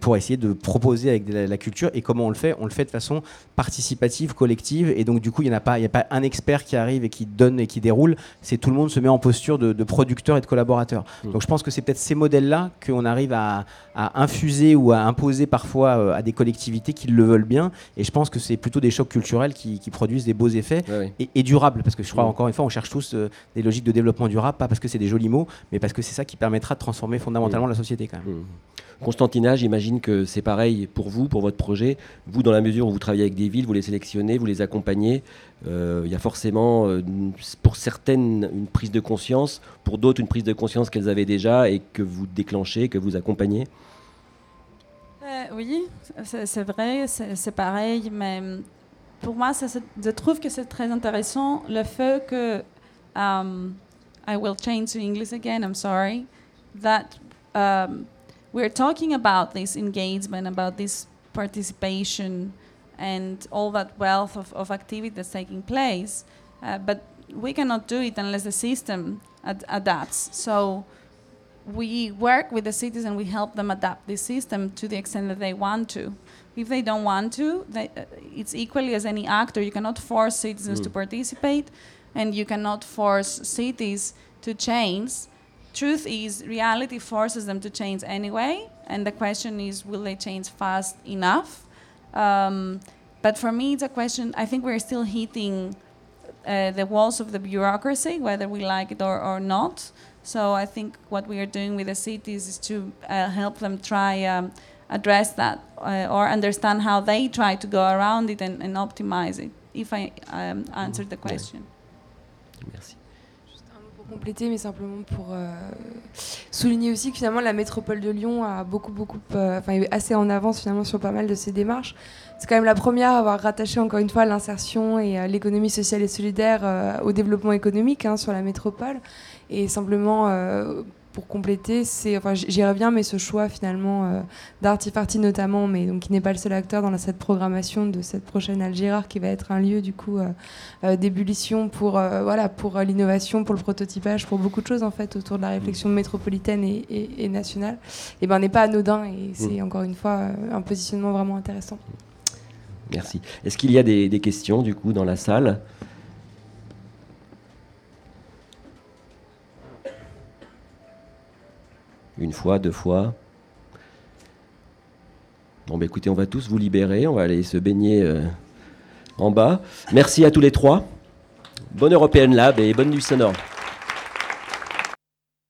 pour essayer de proposer avec la, culture et comment on le fait? On le fait de façon participative, collective, et donc du coup il n'y a, pas, a pas un expert qui arrive et qui donne et qui déroule. C'est tout le monde se met en posture de, producteur et de collaborateur. Mm. Donc je pense que c'est peut-être ces modèles-là qu'on arrive à, infuser ou à imposer parfois euh, à des collectivités qui le veulent bien. Et je pense que c'est plutôt des chocs culturels qui, produisent des beaux effets et, durables. Parce que je crois, encore une fois, on cherche tous euh, des logiques de développement durable, pas parce que c'est des jolis mots, mais parce que c'est ça qui permettra de transformer fondamentalement la société quand même. Constantina, j'imagine que c'est pareil pour vous, pour votre projet. Vous, dans la mesure où vous travaillez avec des villes, vous les sélectionnez, vous les accompagnez. Euh, il y a forcément, euh, pour certaines, une prise de conscience, pour d'autres, une prise de conscience qu'elles avaient déjà et que vous déclenchez, que vous accompagnez. Euh, oui, c'est vrai, c'est pareil, mais pour moi, je trouve que c'est très intéressant le fait que. Um, I will change to English again, I'm sorry. That. Um, we're talking about this engagement, about this participation, and all that wealth of, of activity that's taking place. Uh, but we cannot do it unless the system ad- adapts. So we work with the cities and we help them adapt the system to the extent that they want to. If they don't want to, they, uh, it's equally as any actor. You cannot force citizens to Mm. participate, and you cannot force cities to change. Truth is, reality forces them to change anyway, and the question is, will they change fast enough? Um, but for me, it's a question. I think we're still hitting uh, the walls of the bureaucracy, whether we like it or, or not. So I think what we are doing with the cities is to uh, help them try um, address that uh, or understand how they try to go around it and, and optimize it. If I um, answered the question. Merci. Juste un mot pour compléter, mais simplement pour euh, souligner aussi que finalement la métropole de Lyon a beaucoup, beaucoup, euh, enfin est assez en avance finalement sur pas mal de ses démarches. C'est quand même la première à avoir rattaché encore une fois l'insertion et euh, l'économie sociale et solidaire euh, au développement économique hein, sur la métropole. Et simplement euh, pour compléter, c'est, enfin j'y reviens, mais ce choix finalement euh, d'Artifarty notamment, mais donc qui n'est pas le seul acteur dans la- cette programmation de cette prochaine Algérar qui va être un lieu du coup euh, euh, d'ébullition pour voilà pour l'innovation, pour le prototypage, pour beaucoup de choses en fait autour de la réflexion métropolitaine et, et- et nationale. Et ben n'est pas anodin et c'est encore une fois un positionnement vraiment intéressant. Merci. Est-ce qu'il y a des, des questions du coup dans la salle? Une fois, deux fois. Bon, bah écoutez, on va tous vous libérer. On va aller se baigner euh, en bas. Merci à tous les trois. Bonne Européenne Lab et bonne nuit sonore.